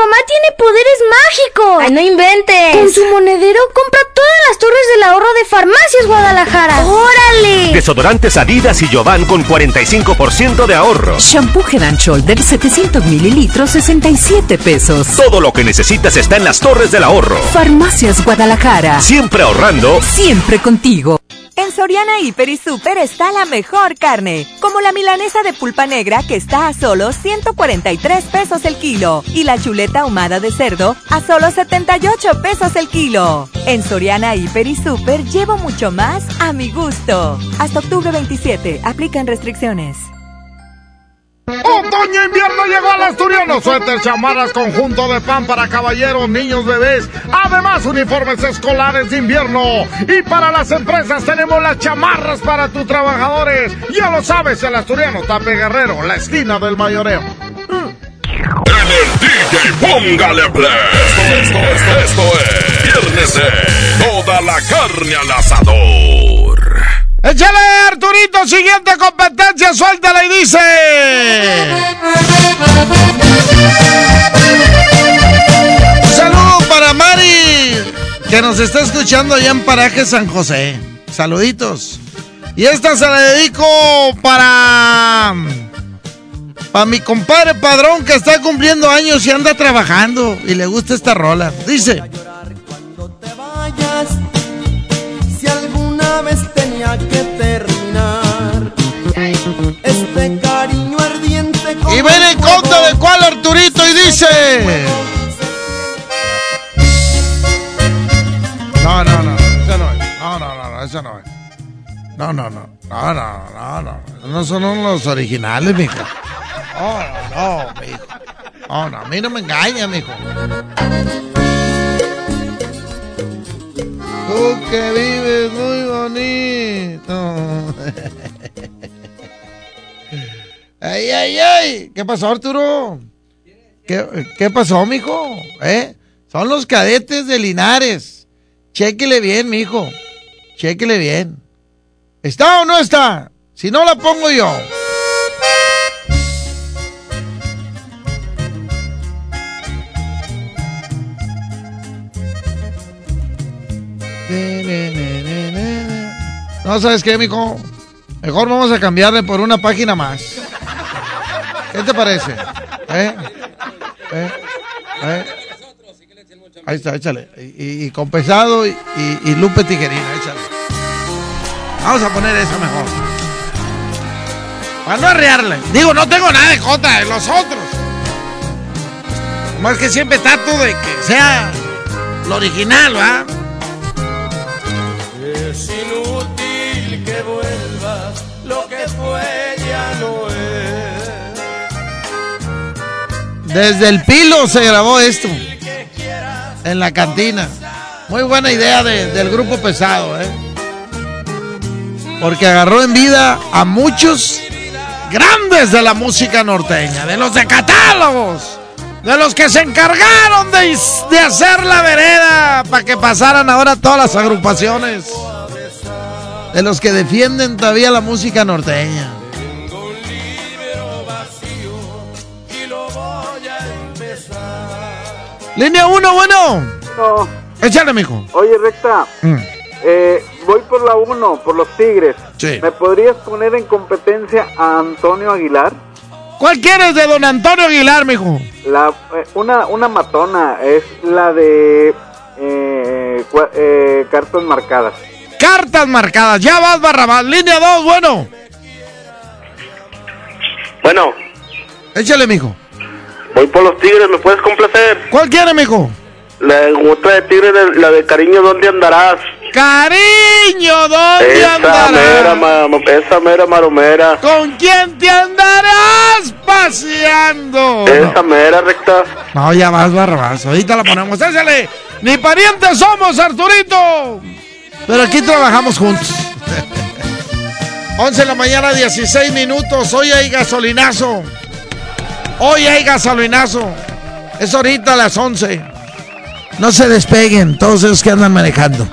¡Mi mamá tiene poderes mágicos! ¡Ay, no inventes! Con su monedero compra todas las torres del ahorro de Farmacias Guadalajara. ¡Órale! Desodorantes Adidas y Jovan con 45% de ahorro. Shampoo Head and Shoulder 700 mililitros 67 pesos. Todo lo que necesitas está en las torres del ahorro. Farmacias Guadalajara. Siempre ahorrando. Siempre contigo. En Soriana Hiper y Super está la mejor carne, como la milanesa de pulpa negra que está a solo 143 pesos el kilo y la chuleta ahumada de cerdo a solo 78 pesos el kilo. En Soriana Hiper y Super llevo mucho más a mi gusto. Hasta octubre 27, aplican restricciones. Otoño invierno llegó al asturiano. Suéter, chamarras, conjunto de pan para caballeros, niños, bebés. Además, uniformes escolares de invierno. Y para las empresas tenemos las chamarras para tus trabajadores. Ya lo sabes, el asturiano Tape Guerrero, la esquina del mayoreo. DJ Póngale Play. Esto, esto, esto es Viernes Toda la carne al asador. Échale, Arturito, siguiente competencia, suéltala y dice. Saludo para Mari, que nos está escuchando allá en Paraje San José. Saluditos. Y esta se la dedico para. Para mi compadre padrón que está cumpliendo años y anda trabajando y le gusta esta rola. Dice. Si vez tenía que terminar este cariño ardiente. Y ven en contra de cuál Arturito y dice. No, no, no, esa no es. No, no, no, no, esa no es. No, no, no. No, no, no, no. No son los originales, mijo. No, no, no, mijo. No, no, a mí no me engaña, mijo. Tú que vives muy bonito. Ay, ay, ay. ¿Qué pasó, Arturo? ¿Qué, qué pasó, mijo? ¿Eh? Son los cadetes de Linares. Chéquele bien, mijo. Chéquele bien. ¿Está o no está? Si no, la pongo yo. No, ¿sabes qué, mijo? Mejor vamos a cambiarle por una página más. ¿Qué te parece? ¿Eh? ¿Eh? ¿Eh? Ahí está, échale. Y, con pesado y, y- Lupe Tijerina, échale. Vamos a poner esa mejor. Para no arrearle. Digo, no tengo nada en contra de los otros. Más que siempre trato de que sea lo original, ¿va? Desde el pilo se grabó esto. En la cantina. Muy buena idea de- del grupo pesado, ¿eh? Porque agarró en vida a muchos grandes de la música norteña, de los de catálogos, de los que se encargaron de, de hacer la vereda para que pasaran ahora todas las agrupaciones, de los que defienden todavía la música norteña. Línea 1, bueno. No. Échale, mijo. Oye, Recta, Mm. eh, voy por la 1, por los Tigres. Sí. ¿Me podrías poner en competencia a Antonio Aguilar? ¿Cuál quieres de don Antonio Aguilar, mijo? La, eh, una, una matona, es la de eh, cua- eh, cartas marcadas. Cartas marcadas. Ya vas, Barrabás. Línea 2, bueno. Bueno, Échale, mijo. Voy por los tigres, ¿me puedes complacer? ¿Cuál quiere, mijo? La otra de tigres, la de cariño, ¿dónde andarás? Cariño, ¿dónde Esa mera, andarás? ma- ma- esa mera maromera. ¿Con quién te andarás paseando? Esa mera recta. No, ya vas, Barrabás. Ahorita la ponemos. Échale. Ni parientes somos, Arturito. Pero aquí trabajamos juntos. 11 de la mañana, 16 minutos. Hoy hay gasolinazo. Hoy hay gasolinazo. Es ahorita a las 11. No se despeguen todos esos que andan manejando.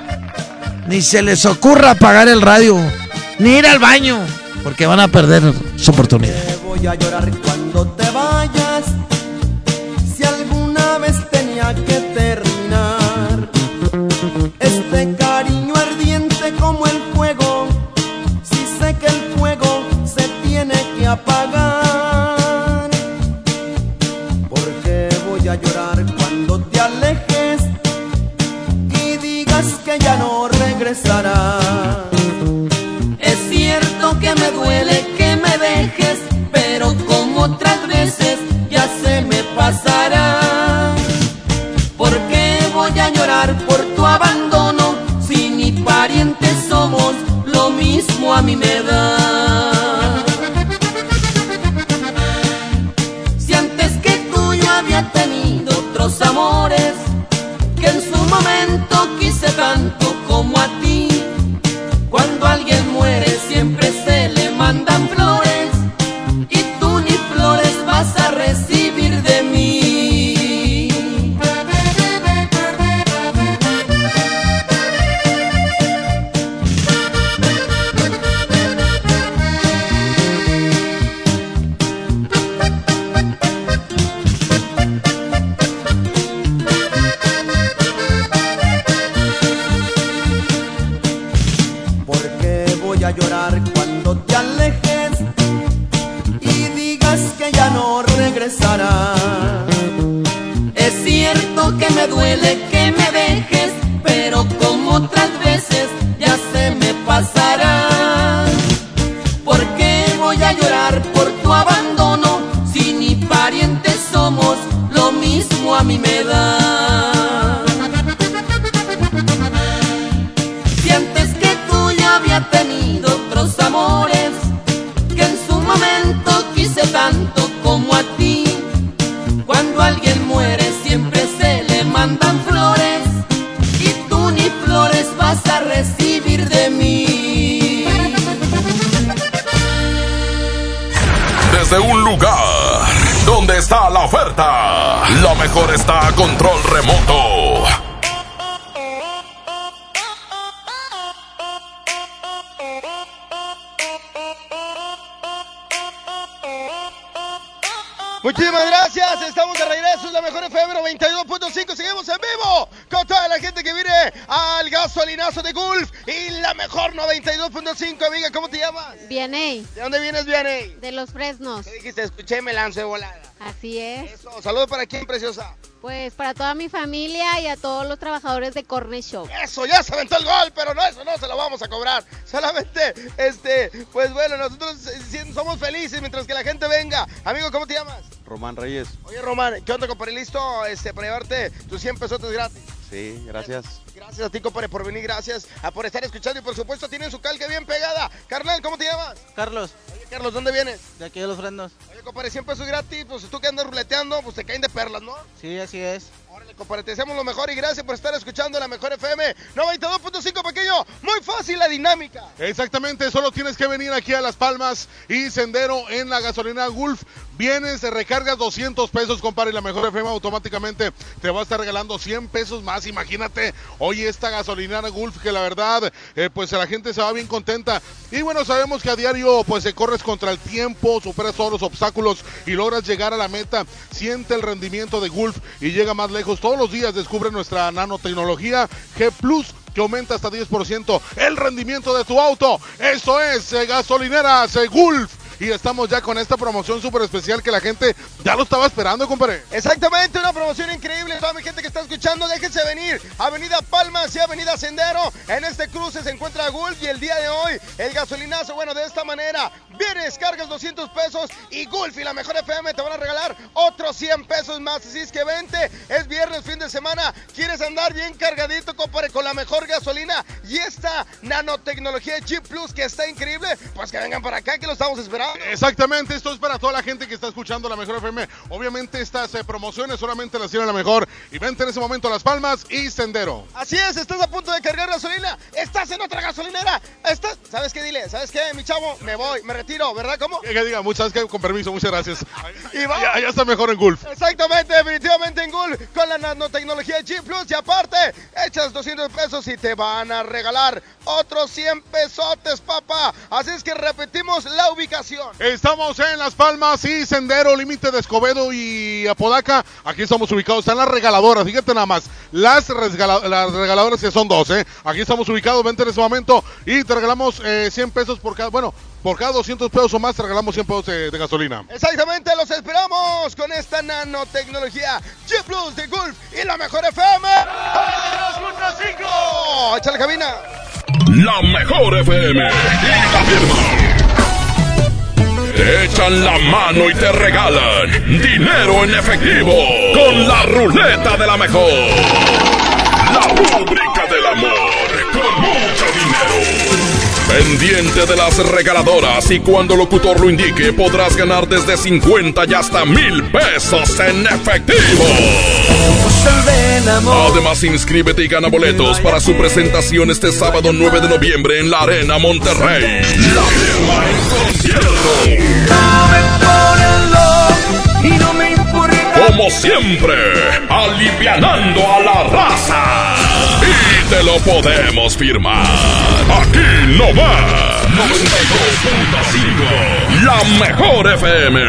Ni se les ocurra apagar el radio. Ni ir al baño. Porque van a perder su oportunidad. Voy a llorar cuando te vayas. Si alguna vez tenía que terminar este cariño ardiente como el fuego. Si sé que el fuego se tiene que apagar. Es cierto que me duele que me dejes, pero como otras veces ya se me pasará. Cierto que está la oferta, lo mejor está a control remoto. Al gasolinazo de Gulf y la mejor 92.5, amiga, ¿cómo te llamas? Vianey. ¿De dónde vienes, Vianey? De los Fresnos. ¿Qué dijiste? Escuché, me lanzo de volada. Así es. Eso, saludos para quién, preciosa. Pues para toda mi familia y a todos los trabajadores de Corner Show. Eso, ya se aventó el gol, pero no, eso no se lo vamos a cobrar. Solamente, este, pues bueno, nosotros eh, somos felices mientras que la gente venga. Amigo, ¿cómo te llamas? Román Reyes. Oye, Román, ¿qué onda, compadre? ¿Listo este, para llevarte tus 100 pesos gratis? Sí, gracias. Gracias a ti, compadre, por venir. Gracias a por estar escuchando y, por supuesto, tienen su calca bien pegada. Carnal, ¿cómo te llamas? Carlos, Oye, Carlos, ¿dónde vienes? de aquí de los fresnos. Oye, compadre, 100 pesos gratis. Pues tú que andas ruleteando, pues te caen de perlas, ¿no? Sí, así es. Órale, compadre, te deseamos lo mejor y gracias por estar escuchando la mejor FM 92.5, pequeño. Muy fácil la dinámica. Exactamente, solo tienes que venir aquí a Las Palmas y Sendero en la gasolina Gulf. Vienes, te recargas 200 pesos, compadre, y la mejor FM automáticamente te va a estar regalando 100 pesos más. Imagínate, hoy esta gasolinera Gulf que la verdad, eh, pues la gente se va bien contenta. Y bueno, sabemos que a diario pues se corres contra el tiempo, superas todos los obstáculos y logras llegar a la meta. Siente el rendimiento de Gulf y llega más lejos. Todos los días descubre nuestra nanotecnología G Plus que aumenta hasta 10% el rendimiento de tu auto. Eso es eh, gasolineras eh, Gulf. Y estamos ya con esta promoción súper especial que la gente ya lo estaba esperando, compadre. Exactamente, una promoción increíble. Toda mi gente que está escuchando, déjense venir. Avenida Palmas y Avenida Sendero. En este cruce se encuentra Gulf y el día de hoy el gasolinazo, bueno, de esta manera. Vienes, cargas 200 pesos y Gulf y la mejor FM te van a regalar otros 100 pesos más. Así es que vente, es viernes, fin de semana. ¿Quieres andar bien cargadito, compadre, con la mejor gasolina y esta nanotecnología Chip Plus que está increíble? Pues que vengan para acá, que lo estamos esperando. Exactamente, esto es para toda la gente que está escuchando la mejor FM. Obviamente estas eh, promociones solamente las tiene la mejor. Y vente en ese momento Las Palmas y Sendero. Así es, estás a punto de cargar gasolina, estás en otra gasolinera, estás, ¿sabes qué? Dile, ¿sabes qué, mi chavo? Me voy, me retiro, ¿verdad? ¿Cómo? Que diga, muchas gracias, con permiso, muchas gracias. Y va. Ya, ya está mejor en Gulf. Exactamente, definitivamente en Gulf, con la nanotecnología de G Plus y aparte, echas 200 pesos y te van a regalar otros 100 pesotes, papá. Así es que repetimos la ubicación. Estamos en Las Palmas y Sendero, límite de Escobedo y Apodaca. Aquí estamos ubicados, están las regaladoras, fíjate nada más. Las, regala- las regaladoras que son dos, ¿eh? Aquí estamos ubicados, vente en ese momento y te regalamos eh, 100 pesos por cada, bueno, por cada 200 pesos o más te regalamos 100 pesos de, de gasolina. Exactamente, los esperamos con esta nanotecnología G Plus de Gulf y la mejor FM. ¡5! ¡Échale cabina! La mejor FM y la firma. Te echan la mano y te regalan dinero en efectivo con la ruleta de la mejor. La rúbrica del amor. Pendiente de las regaladoras y cuando el locutor lo indique podrás ganar desde 50 y hasta mil pesos en efectivo. Además inscríbete y gana boletos para su presentación este sábado 9 de noviembre en la Arena Monterrey. La firma en concierto. Como siempre, alivianando a la raza. Te lo podemos firmar. Aquí no más. 92.5. La mejor FM.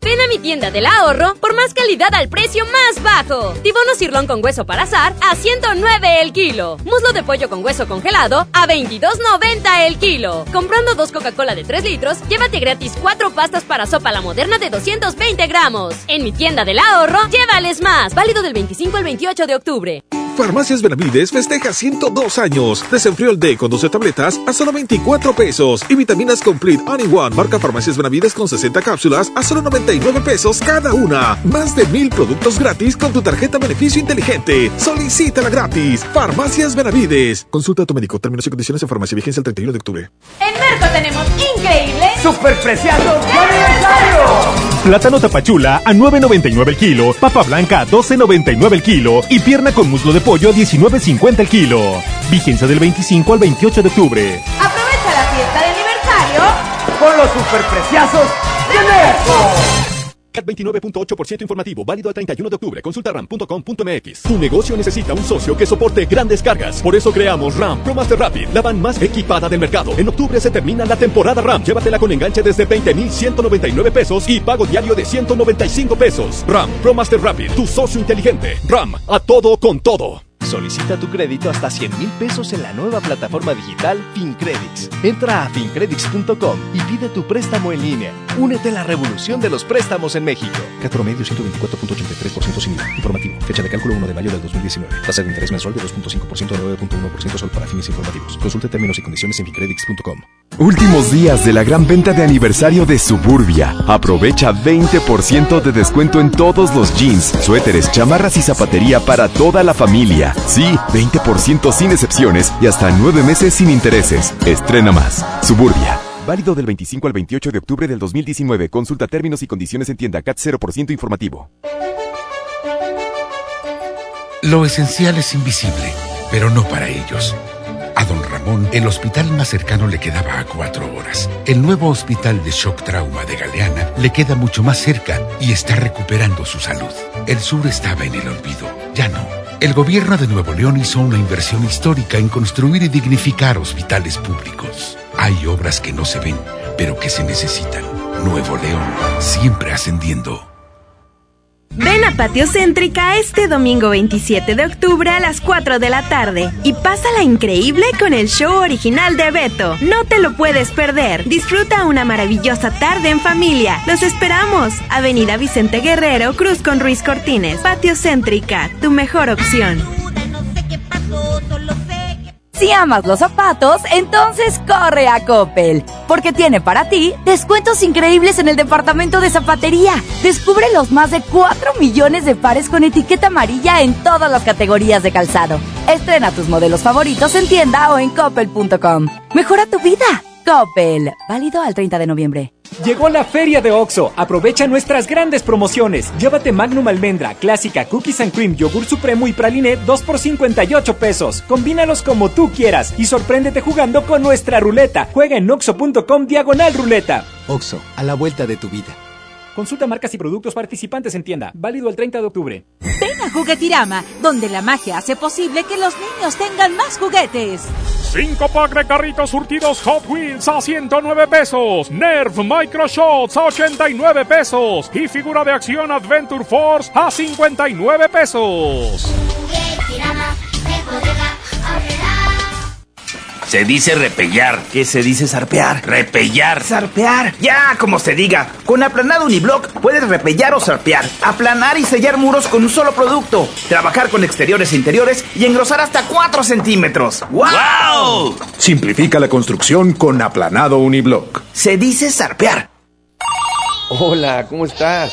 Ven a mi tienda del ahorro por más calidad al precio más bajo. Tibono cirlón con hueso para azar a 109 el kilo. Muslo de pollo con hueso congelado a 22.90 el kilo. Comprando dos Coca-Cola de 3 litros, llévate gratis cuatro pastas para sopa la moderna de 220 gramos. En mi tienda del ahorro, llévales más. Válido del 25 al 28 de octubre. Farmacias Benavides festeja 102 años. Desenfriol D con 12 tabletas a solo 24 pesos. Y vitaminas Complete All One marca Farmacias Benavides con 60 cápsulas a solo 99 pesos cada una. Más de mil productos gratis con tu tarjeta beneficio inteligente. Solicítala gratis. Farmacias Benavides. Consulta a tu médico. Términos y condiciones en farmacia. Vigencia el 31 de octubre. En Merco tenemos increíble ¡Superpreciados de aniversario! Plátano tapachula a 9.99 el kilo, papa blanca a 12.99 el kilo y pierna con muslo de pollo a 19.50 el kilo. Vigencia del 25 al 28 de octubre. Aprovecha la fiesta de aniversario con los superpreciosos de Merco. CAT 29.8% informativo, válido al 31 de octubre. Consulta ram.com.mx. Tu negocio necesita un socio que soporte grandes cargas. Por eso creamos RAM Pro Master Rapid, la van más equipada del mercado. En octubre se termina la temporada RAM. Llévatela con enganche desde 20.199 pesos y pago diario de 195 pesos. RAM Pro Master Rapid, tu socio inteligente. RAM, a todo con todo. Solicita tu crédito hasta 100 mil pesos en la nueva plataforma digital FinCredits. Entra a fincredits.com y pide tu préstamo en línea. Únete a la revolución de los préstamos en México. CAT promedio 124.83% sin IVA. Informativo. Fecha de cálculo 1 de mayo del 2019. Tasa de interés mensual de 2.5% a 9.1% solo para fines informativos. Consulte términos y condiciones en fincredits.com. Últimos días de la gran venta de aniversario de Suburbia. Aprovecha 20% de descuento en todos los jeans, suéteres, chamarras y zapatería para toda la familia. Sí, 20% sin excepciones y hasta 9 meses sin intereses. Estrena más. Suburbia. Válido del 25 al 28 de octubre del 2019. Consulta términos y condiciones en tienda CAT 0% informativo. Lo esencial es invisible, pero no para ellos. A don Ramón, el hospital más cercano le quedaba a cuatro horas. El nuevo hospital de shock trauma de Galeana le queda mucho más cerca y está recuperando su salud. El sur estaba en el olvido, ya no. El gobierno de Nuevo León hizo una inversión histórica en construir y dignificar hospitales públicos. Hay obras que no se ven, pero que se necesitan. Nuevo León, siempre ascendiendo. Ven a Patio Céntrica este domingo 27 de octubre a las 4 de la tarde y pásala increíble con el show original de Beto. No te lo puedes perder. Disfruta una maravillosa tarde en familia. Los esperamos. Avenida Vicente Guerrero, Cruz con Ruiz Cortines. Patio Céntrica, tu mejor opción. Si amas los zapatos, entonces corre a Coppel, porque tiene para ti descuentos increíbles en el departamento de zapatería. Descubre los más de 4 millones de pares con etiqueta amarilla en todas las categorías de calzado. Estrena tus modelos favoritos en tienda o en coppel.com. Mejora tu vida. Coppel, válido al 30 de noviembre. Llegó la feria de OXO. Aprovecha nuestras grandes promociones. Llévate Magnum Almendra, Clásica, Cookies and Cream, Yogur Supremo y Praline 2 por 58 pesos. Combínalos como tú quieras y sorpréndete jugando con nuestra ruleta. Juega en oxo.com diagonal ruleta. OXO, a la vuelta de tu vida. Consulta marcas y productos participantes en tienda. Válido el 30 de octubre. Ven a Juguetirama, donde la magia hace posible que los niños tengan más juguetes. 5 pack de carritos surtidos Hot Wheels a 109 pesos. Nerf Micro Shots a 89 pesos. Y figura de acción Adventure Force a 59 pesos. Se dice repellar. ¿Qué se dice zarpear? Repellar. Zarpear. Ya, como se diga. Con aplanado uniblock puedes repellar o zarpear. Aplanar y sellar muros con un solo producto. Trabajar con exteriores e interiores y engrosar hasta 4 centímetros. ¡Wow! Simplifica la construcción con aplanado uniblock. Se dice zarpear. Hola, ¿cómo estás?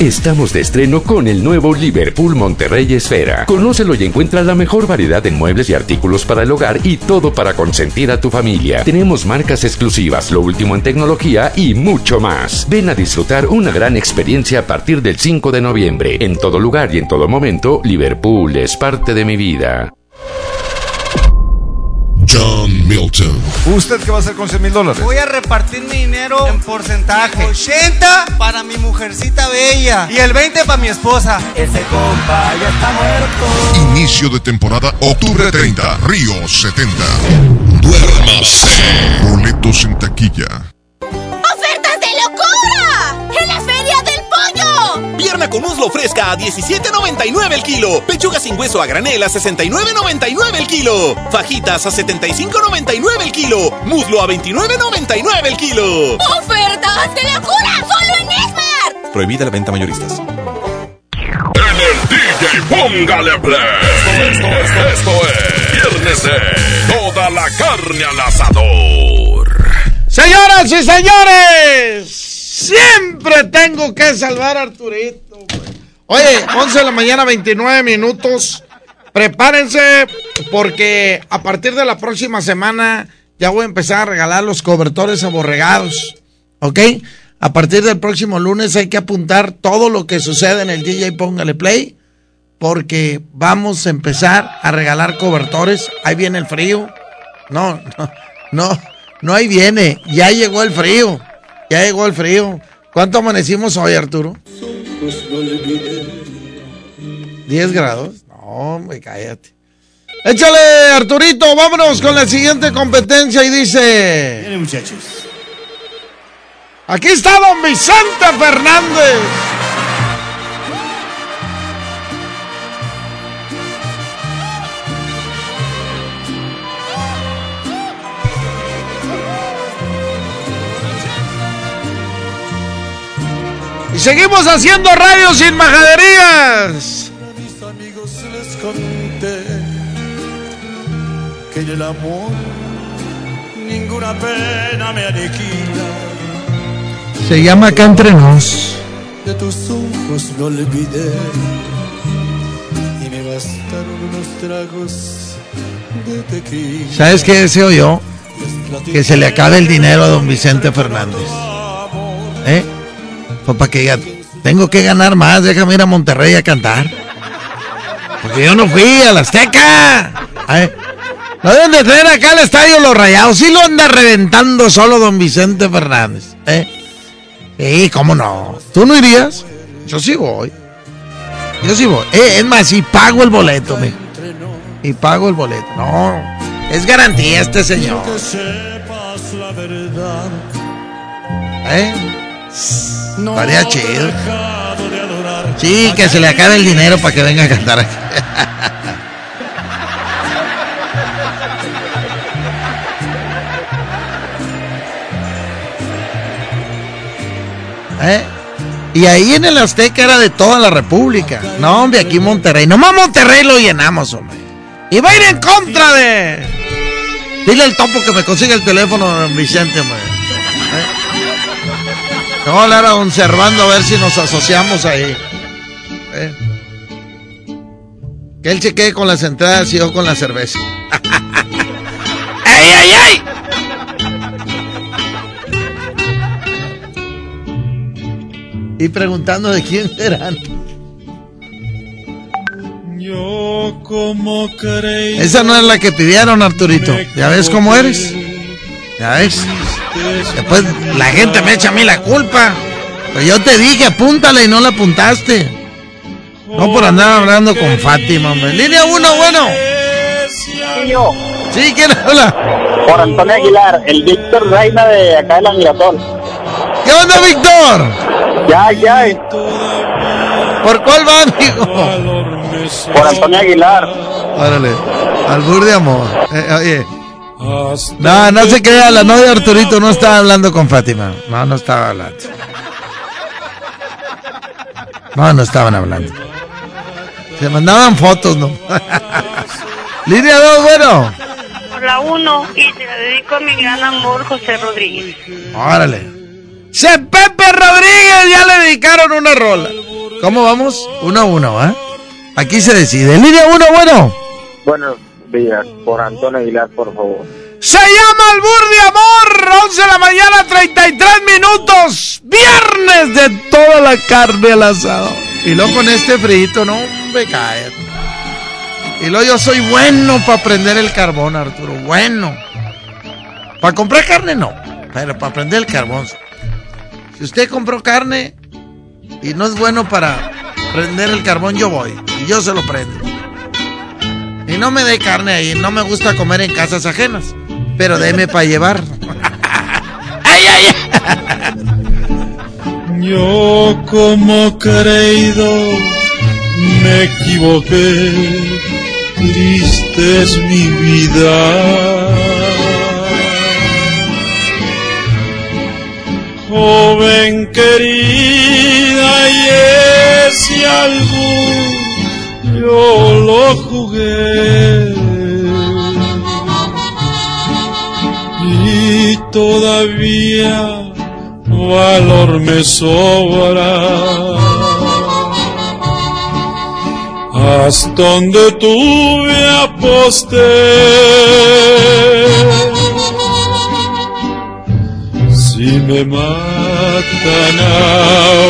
Estamos de estreno con el nuevo Liverpool Monterrey Esfera. Conócelo y encuentra la mejor variedad en muebles y artículos para el hogar y todo para consentir a tu familia. Tenemos marcas exclusivas, lo último en tecnología y mucho más. Ven a disfrutar una gran experiencia a partir del 5 de noviembre. En todo lugar y en todo momento, Liverpool es parte de mi vida. John Milton. ¿Usted qué va a hacer con 100 mil dólares? Voy a repartir mi dinero en porcentaje. 80 para mi mujercita bella y el 20 para mi esposa. Ese compa ya está muerto. Inicio de temporada, octubre 30, Río 70. Duérmase. Boletos en taquilla. Pierna con muslo fresca a 17.99 el kilo. Pechuga sin hueso a granel a 69.99 el kilo. Fajitas a 75.99 el kilo. Muslo a 29.99 el kilo. ¡Ofertas de locura! ¡Solo en Esmar! Prohibida la venta mayoristas. En el DJ Póngale Play. Esto, esto, esto, esto es Viernes de Toda la Carne al Asador. Señoras y señores, siempre tengo que salvar a Arturito. Oye, 11 de la mañana, 29 minutos. Prepárense porque a partir de la próxima semana ya voy a empezar a regalar los cobertores aborregados. ¿Ok? A partir del próximo lunes hay que apuntar todo lo que sucede en el DJ Póngale Play porque vamos a empezar a regalar cobertores. Ahí viene el frío. No, no, no, no ahí viene. Ya llegó el frío. Ya llegó el frío. ¿Cuánto amanecimos hoy, Arturo? 10 grados. No, hombre, cállate. Échale, Arturito, vámonos con la siguiente competencia y dice... Miren, muchachos. Aquí está don Vicente Fernández. Seguimos haciendo radio sin majaderías. mis amigos les conté que en el amor ninguna pena me aniquila. Se llama Acá Entre Nos. De tus ojos no olvidé y me bastaron unos tragos de tequila. ¿Sabes qué deseo yo? Que se le acabe el dinero a don Vicente Fernández. ¿Eh? Pues para que diga, tengo que ganar más, déjame ir a Monterrey a cantar. Porque yo no fui a la Azteca. No deben de tener acá el estadio Los Rayados. Sí lo anda reventando solo don Vicente Fernández. ¿eh? Sí, cómo no. ¿Tú no irías? Yo sí voy. Yo sí voy. Eh, es más, y pago el boleto, me. Y pago el boleto. No, es garantía este señor. ¿Eh? Estaría chido. Sí, que se le acabe el dinero para que venga a cantar aquí. ¿Eh? Y ahí en el Azteca era de toda la República. No, hombre, aquí Monterrey. Nomás Monterrey lo llenamos, hombre. Y va a ir en contra de. Dile al topo que me consiga el teléfono Vicente, hombre. ¿Eh? voy a hablar a un Servando a ver si nos asociamos ahí. ¿Eh? Que él se quede con las entradas y yo con la cerveza. ¡Ey, ey, ey! Y preguntando de quién serán. Yo como creí. Esa no es la que pidieron, Arturito. ¿Ya ves cómo eres? ¿Ya ves? Después la gente me echa a mí la culpa. Pero yo te dije, apúntala y no la apuntaste. No por andar hablando con Fátima, hombre. Línea 1, bueno. Sí, yo. Sí, ¿quién habla? Por Antonio Aguilar, el Víctor Reina de acá de la Miratón. ¿Qué onda, Víctor? Ya, ya. ¿Por cuál va, amigo? Por Antonio Aguilar. Órale. Albur de amor. Eh, oye. No, no se crea, la novia de Arturito no estaba hablando con Fátima. No, no estaba hablando. No, no estaban hablando. Se mandaban fotos, ¿no? Línea 2, bueno. Por la 1 y te la dedico a mi gran amor, José Rodríguez. Órale. Se Pepe Rodríguez ya le dedicaron una rola. ¿Cómo vamos? Uno a uno, ¿eh? Aquí se decide. Línea 1, bueno. Buenos por Antonio Aguilar, por favor. Se llama Albur de Amor, 11 de la mañana, 33 minutos. Viernes de toda la carne al asado. Y luego con este frito, no, me cae. Y luego yo soy bueno para prender el carbón, Arturo. Bueno. Para comprar carne no, pero para prender el carbón. Si usted compró carne y no es bueno para prender el carbón, yo voy y yo se lo prendo. Y no me dé carne ahí, no me gusta comer en casas ajenas, pero deme para llevar. ¡Ay, ay, Yo como creído me equivoqué, triste es mi vida. Joven querida y ese algo yo lo jugué. Y todavía valor me sobra. Hasta donde tuve aposté si me matan a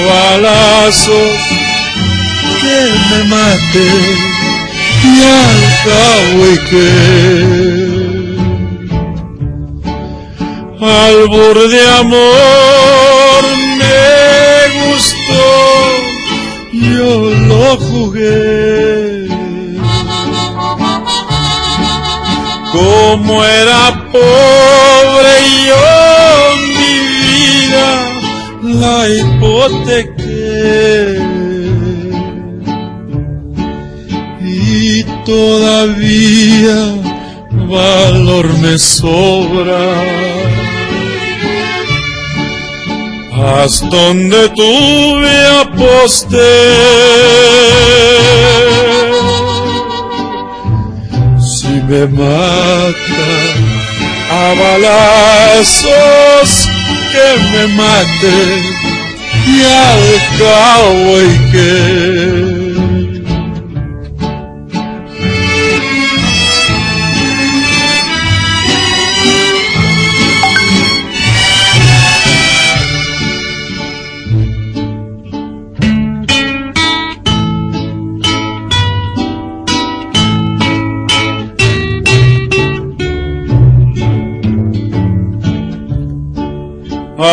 balazos, me mate y al cabo y que albur de amor me gustó, yo lo jugué. Como era pobre yo la hipotequé todavía valor me sobra. Hasta donde tuve aposté. Si me mata a balazos que me mate y al cabo y que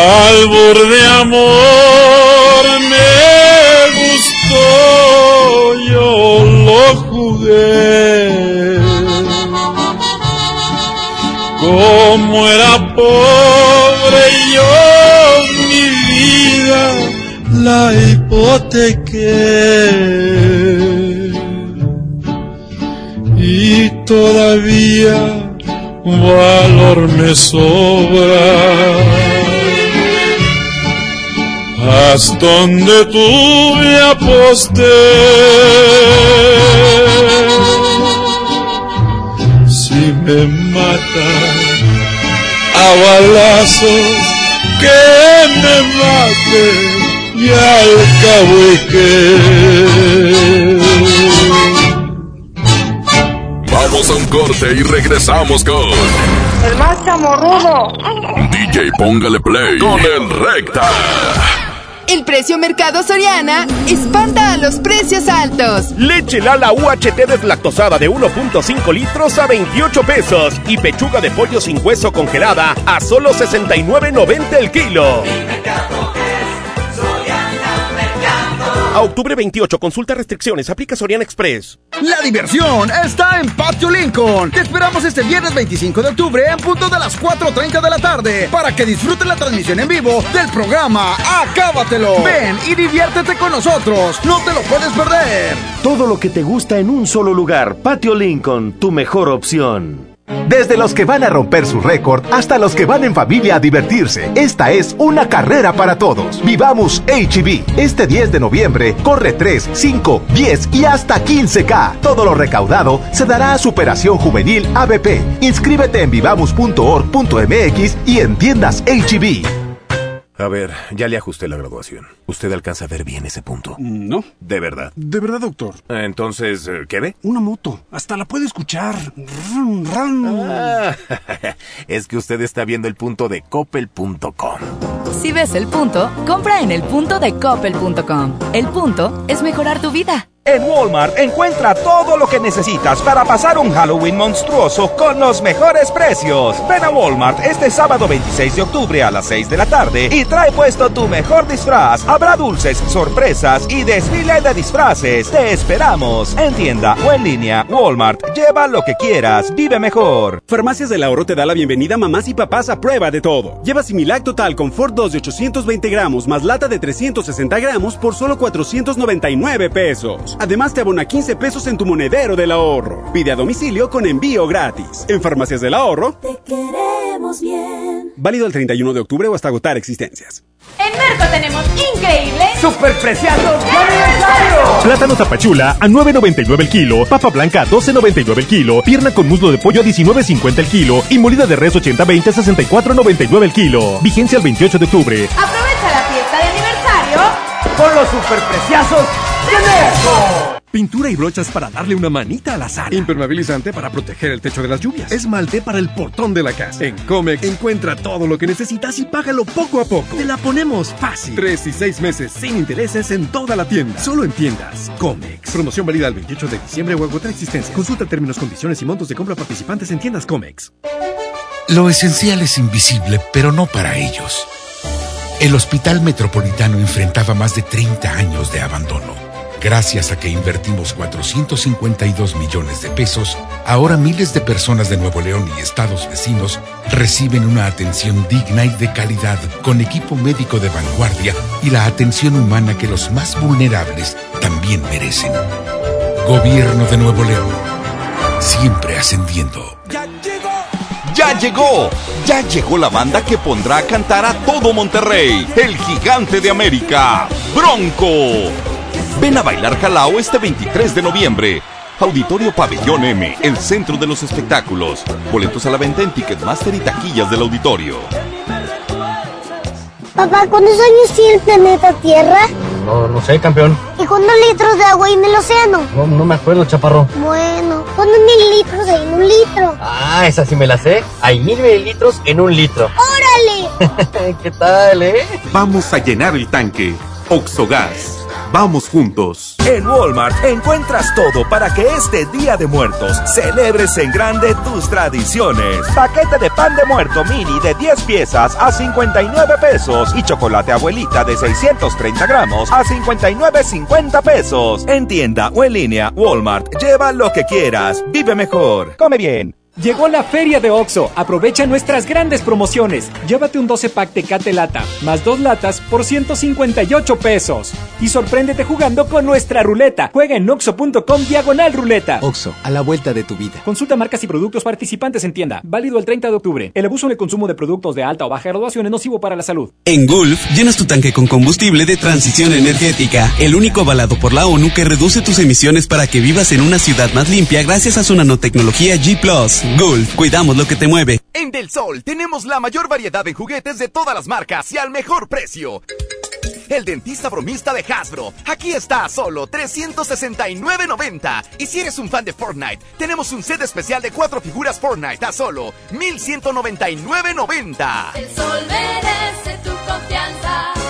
albur de amor me gustó, yo lo jugué. Como era pobre yo mi vida la hipotequé. Y todavía valor me sobra hasta donde tú me aposté. Si me matan a balazos, que me mate y al cabo y que. Vamos a un corte y regresamos con El más chamorrudo. DJ Póngale Play con el Recta. El precio Mercado Soriana espanta a los precios altos. Leche Lala UHT deslactosada de 1.5 litros a 28 pesos y pechuga de pollo sin hueso congelada a solo 69.90 el kilo. A octubre 28, consulta restricciones, aplica Soriana Express. La diversión está en Patio Lincoln. Te esperamos este viernes 25 de octubre en punto de las 4.30 de la tarde para que disfrutes la transmisión en vivo del programa Acábatelo. Ven y diviértete con nosotros. No te lo puedes perder. Todo lo que te gusta en un solo lugar. Patio Lincoln, tu mejor opción. Desde los que van a romper su récord hasta los que van en familia a divertirse, esta es una carrera para todos. Vivamos HB. Este 10 de noviembre corre 3, 5, 10 y hasta 15K. Todo lo recaudado se dará a Superación Juvenil ABP. Inscríbete en vivamos.org.mx y en tiendas HB. A ver, ya le ajusté la graduación. ¿Usted alcanza a ver bien ese punto? No. ¿De verdad? De verdad, doctor. Entonces, eh, ¿qué ve? Una moto. Hasta la puede escuchar. Ran, ran. Ah, es que usted está viendo el punto de coppel.com. Si ves el punto, compra en el punto de coppel.com. El punto es mejorar tu vida. En Walmart encuentra todo lo que necesitas para pasar un Halloween monstruoso con los mejores precios. Ven a Walmart este sábado 26 de octubre a las 6 de la tarde y trae puesto tu mejor disfraz. Habrá dulces, sorpresas y desfile de disfraces. Te esperamos en tienda o en línea. Walmart, lleva lo que quieras, vive mejor. Farmacias del Ahorro te da la bienvenida mamás y papás a prueba de todo. Lleva Similac Total Confort 2 de 820 gramos más lata de 360 gramos por solo 499 pesos. Además te abona 15 pesos en tu monedero del ahorro. Pide a domicilio con envío gratis. En Farmacias del Ahorro. Te queremos bien. Válido el 31 de octubre o hasta agotar existencias. En Merco tenemos increíble super preciados de aniversario. Plátano tapachula a 9.99 el kilo, papa blanca a 12.99 el kilo, pierna con muslo de pollo a 19.50 el kilo y molida de res 80-20 a 64.99 el kilo. Vigencia el 28 de octubre. Aprovecha la fiesta de aniversario con los superpreciosos de Merco. Pintura y brochas para darle una manita a la sala. Impermeabilizante para proteger el techo de las lluvias. Esmalte para el portón de la casa. En Comex encuentra todo lo que necesitas y págalo poco a poco. Te la ponemos fácil. Tres y seis meses sin intereses en toda la tienda. Solo en tiendas. Comex. Promoción válida el 28 de diciembre o agotar existencia. Consulta términos, condiciones y montos de compra participantes en tiendas Comex. Lo esencial es invisible, pero no para ellos. El Hospital Metropolitano enfrentaba más de 30 años de abandono. Gracias a que invertimos 452 millones de pesos, ahora miles de personas de Nuevo León y estados vecinos reciben una atención digna y de calidad con equipo médico de vanguardia y la atención humana que los más vulnerables también merecen. Gobierno de Nuevo León. Siempre ascendiendo. ¡Ya llegó! Ya llegó la banda que pondrá a cantar a todo Monterrey, el gigante de América, Bronco. Ven a bailar Jalao este 23 de noviembre. Auditorio Pabellón M, el centro de los espectáculos. Boletos a la venta en Ticketmaster y taquillas del auditorio. Papá, ¿cuántos años tiene el planeta Tierra? No, no sé, campeón. ¿Y cuántos litros de agua hay en el océano? No, no me acuerdo, chaparro. Bueno, ¿cuántos mililitros hay en un litro? Ah, esa sí me la sé. Hay mil mililitros en un litro. ¡Órale! ¿Qué tal, eh? Vamos a llenar el tanque. Oxogas. Vamos juntos. En Walmart encuentras todo para que este Día de Muertos celebres en grande tus tradiciones. Paquete de pan de muerto mini de 10 piezas a 59 pesos y chocolate abuelita de 630 gramos a 59.50 pesos. En tienda o en línea, Walmart, lleva lo que quieras. Vive mejor. Come bien. Llegó la feria de OXO. Aprovecha nuestras grandes promociones. Llévate un 12 pack Tecate Lata, más dos latas por 158 pesos. Y sorpréndete jugando con nuestra ruleta. Juega en oxo.com diagonal ruleta. OXO, a la vuelta de tu vida. Consulta marcas y productos participantes en tienda. Válido el 30 de octubre. El abuso en el consumo de productos de alta o baja graduación es nocivo para la salud. En Gulf, llenas tu tanque con combustible de transición energética. El único avalado por la ONU que reduce tus emisiones para que vivas en una ciudad más limpia gracias a su nanotecnología G ⁇ Gulf, cuidamos lo que te mueve. En Del Sol tenemos la mayor variedad de juguetes de todas las marcas y al mejor precio. El dentista bromista de Hasbro. Aquí está a solo 369.90. Y si eres un fan de Fortnite, tenemos un set especial de cuatro figuras Fortnite a solo 1199.90. El sol merece tu confianza.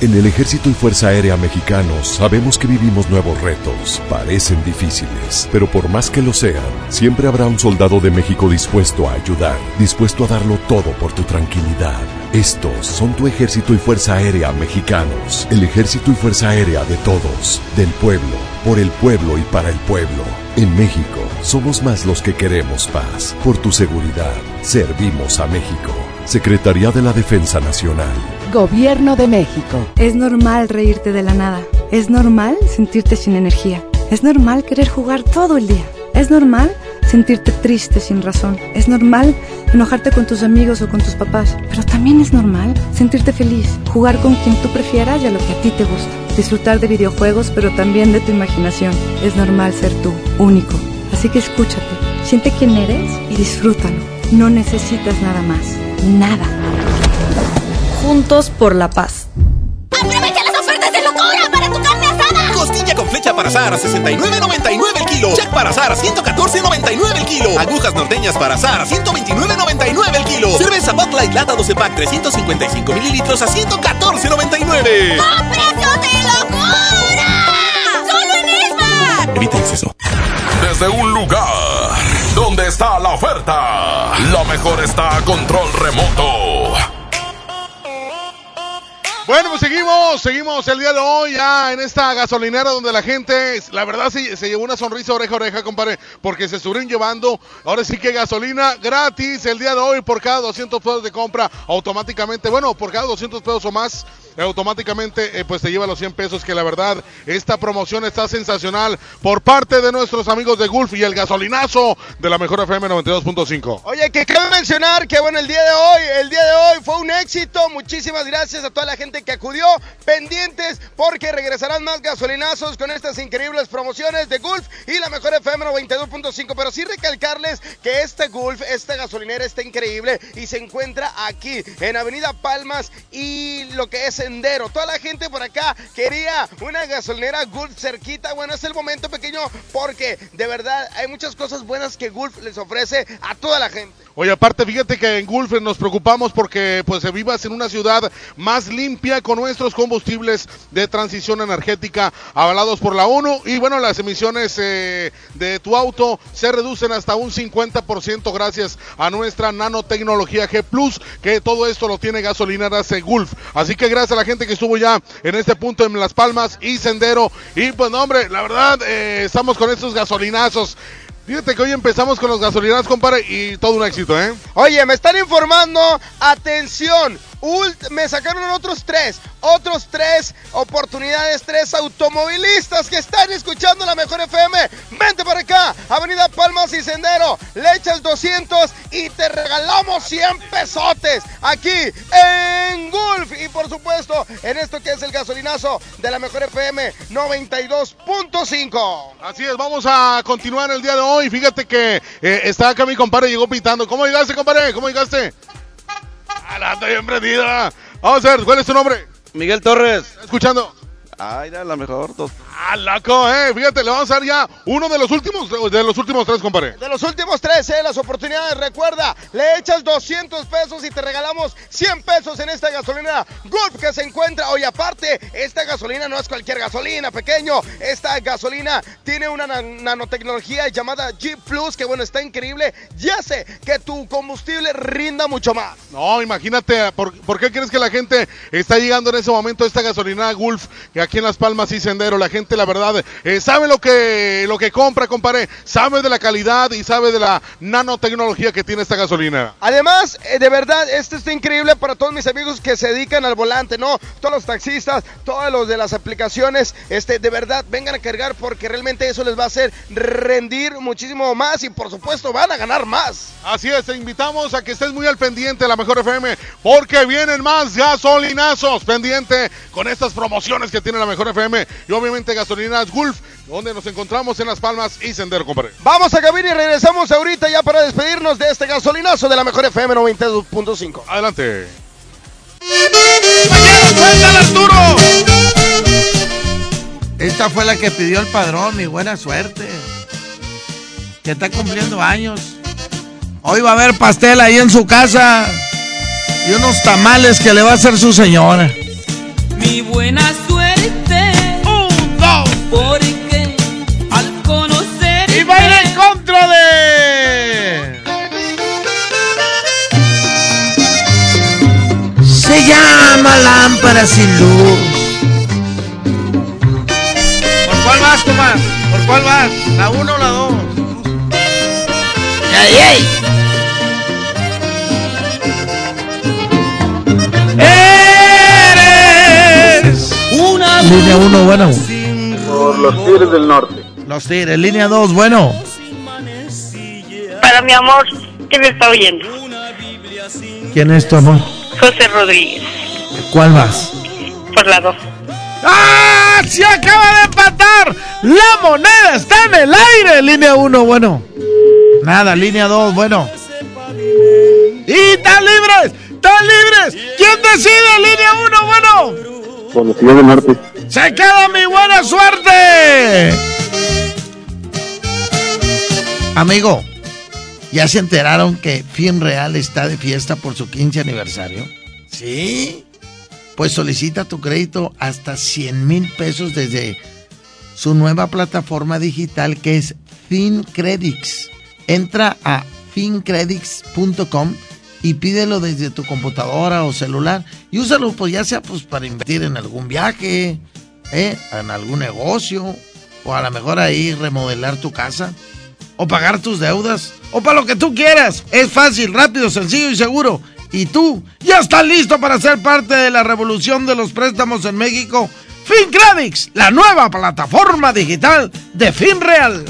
En el Ejército y Fuerza Aérea Mexicanos sabemos que vivimos nuevos retos. Parecen difíciles, pero por más que lo sean, siempre habrá un soldado de México dispuesto a ayudar, dispuesto a darlo todo por tu tranquilidad. Estos son tu Ejército y Fuerza Aérea Mexicanos. El Ejército y Fuerza Aérea de todos, del pueblo, por el pueblo y para el pueblo. En México, somos más los que queremos paz. Por tu seguridad, servimos a México. Secretaría de la Defensa Nacional. Gobierno de México. Es normal reírte de la nada. Es normal sentirte sin energía. Es normal querer jugar todo el día. Es normal sentirte triste sin razón. Es normal enojarte con tus amigos o con tus papás. Pero también es normal sentirte feliz, jugar con quien tú prefieras y a lo que a ti te gusta. Disfrutar de videojuegos, pero también de tu imaginación. Es normal ser tú, único. Así que escúchate, siente quién eres y disfrútalo. No necesitas nada más. Nada. Juntos por la paz. ¡Aprovecha las ofertas de locura para tu carne asada! Costilla con flecha para asar a 69.99 el kilo. Jack para asar a 114.99 el kilo. Agujas norteñas para asar a 129.99 el kilo. Cerveza Bud Light Lata 12 pack 355 mililitros a 114.99. ¡A precios de locura! ¡Solo en Esmar! Evita exceso. Desde un lugar donde está la oferta, la mejor está a control remoto. Bueno, pues seguimos, seguimos el día de hoy ya en esta gasolinera donde la gente, la verdad, se, se llevó una sonrisa oreja a oreja, compadre, porque se estuvieron llevando, ahora sí que gasolina gratis el día de hoy por cada 200 pesos de compra, automáticamente, bueno, por cada 200 pesos o más, automáticamente eh, pues te lleva los 100 pesos, que la verdad, esta promoción está sensacional por parte de nuestros amigos de Gulf y el gasolinazo de la mejor FM 92.5. Oye, que cabe mencionar que bueno, el día de hoy, el día de hoy fue un éxito. Muchísimas gracias a toda la gente que acudió, pendientes, porque regresarán más gasolinazos con estas increíbles promociones de Gulf y la mejor FM 92.5. Pero sí recalcarles que este Gulf, esta gasolinera está increíble y se encuentra aquí en Avenida Palmas y lo que es Sendero. Toda la gente por acá quería una gasolinera Gulf cerquita. Bueno, es el momento pequeño porque de verdad hay muchas cosas buenas que Gulf les ofrece a toda la gente. Oye, aparte, fíjate que en Gulf nos preocupamos porque pues vivas en una ciudad más limpia con nuestros combustibles de transición energética avalados por la ONU y bueno, las emisiones eh, de tu auto se reducen hasta un 50% gracias a nuestra nanotecnología G Plus, que todo esto lo tiene gasolineras Gulf. Así que gracias a la gente que estuvo ya en este punto en Las Palmas y Sendero. Y pues no, hombre, la verdad, eh, estamos con estos gasolinazos. Fíjate que hoy empezamos con los gasolinazos, compadre, y todo un éxito, ¿eh? Oye, me están informando, atención, me sacaron otros tres, otros tres oportunidades, tres automovilistas que están escuchando la mejor FM. Vente para acá, Avenida Palmas y Sendero, le echas 200 y te regalamos 100 pesotes aquí en Gulf. Y por supuesto, en esto que es el gasolinazo de la mejor FM 92.5. Así es, vamos a continuar el día de hoy. Fíjate que eh, está acá mi compadre, llegó pitando. ¿Cómo llegaste, compadre? ¿Cómo llegaste? Ah, la anda bien prendida. Vamos a ver, ¿cuál es tu nombre? Miguel Torres. ¿Estás escuchando? Ah, era la mejor. Dos. Ah, loco, eh. Fíjate, le vamos a dar ya uno de los últimos, de los últimos tres, compadre. De los últimos tres, eh, las oportunidades. Recuerda, le echas 200 pesos y te regalamos 100 pesos en esta gasolina Gulf que se encuentra. Hoy aparte, esta gasolina no es cualquier gasolina, pequeño. Esta gasolina tiene una nan- nanotecnología llamada G Plus, que bueno, está increíble. Y hace que tu combustible rinda mucho más. No, imagínate, ¿por, por qué crees que la gente está llegando en ese momento a esta gasolina Gulf que aquí en Las Palmas y Sendero? La gente, la verdad, eh, sabe lo que, lo que compra, compadre, sabe de la calidad y sabe de la nanotecnología que tiene esta gasolina. Además, eh, de verdad, esto está increíble para todos mis amigos que se dedican al volante, ¿no? Todos los taxistas, todos los de las aplicaciones, este, de verdad, vengan a cargar porque realmente eso les va a hacer rendir muchísimo más y por supuesto van a ganar más. Así es, te invitamos a que estés muy al pendiente de la mejor FM porque vienen más gasolinazos pendiente con estas promociones que tiene la mejor FM y obviamente gasolinas Gulf, donde nos encontramos en Las Palmas y Sendero, compadre. Vamos a cabina y regresamos ahorita ya para despedirnos de este gasolinazo de la mejor FM 92.5. Adelante. Esta fue la que pidió el padrón, mi buena suerte. Que está cumpliendo años. Hoy va a haber pastel ahí en su casa. Y unos tamales que le va a hacer su señora. Mi buena suerte. Un, dos. Porque al conocer. Y va a ir en contra de. Se llama lámpara sin luz. ¿Por cuál vas, Tomás? ¿Por cuál vas? ¿La uno o la dos? ¡Ey, ey! Línea 1, bueno. Por los Tigres del Norte. Los Tigres, línea 2, bueno. Para mi amor, que me está oyendo. ¿Quién es tu amor? José Rodríguez, ¿Cuál vas? por la 2. ¡Ah! ¡Se acaba de empatar! ¡La moneda está en el aire! Línea 1, bueno. Nada, línea 2, bueno. ¡Y están libres! ¡Están libres! ¿Quién decide? Línea 1, bueno. Por los Tigres del Norte. ¡Se queda mi buena suerte! Amigo, ¿ya se enteraron que Fin Real está de fiesta por su 15 aniversario? ¿Sí? Pues solicita tu crédito hasta 100 mil pesos desde su nueva plataforma digital que es FinCredits. Entra a fincredits.com y pídelo desde tu computadora o celular y úsalo pues ya sea pues para invertir en algún viaje, ¿eh? en algún negocio o a lo mejor ahí remodelar tu casa o pagar tus deudas o para lo que tú quieras. Es fácil, rápido, sencillo y seguro. Y tú ya estás listo para ser parte de la revolución de los préstamos en México. FinCredits, la nueva plataforma digital de FinReal.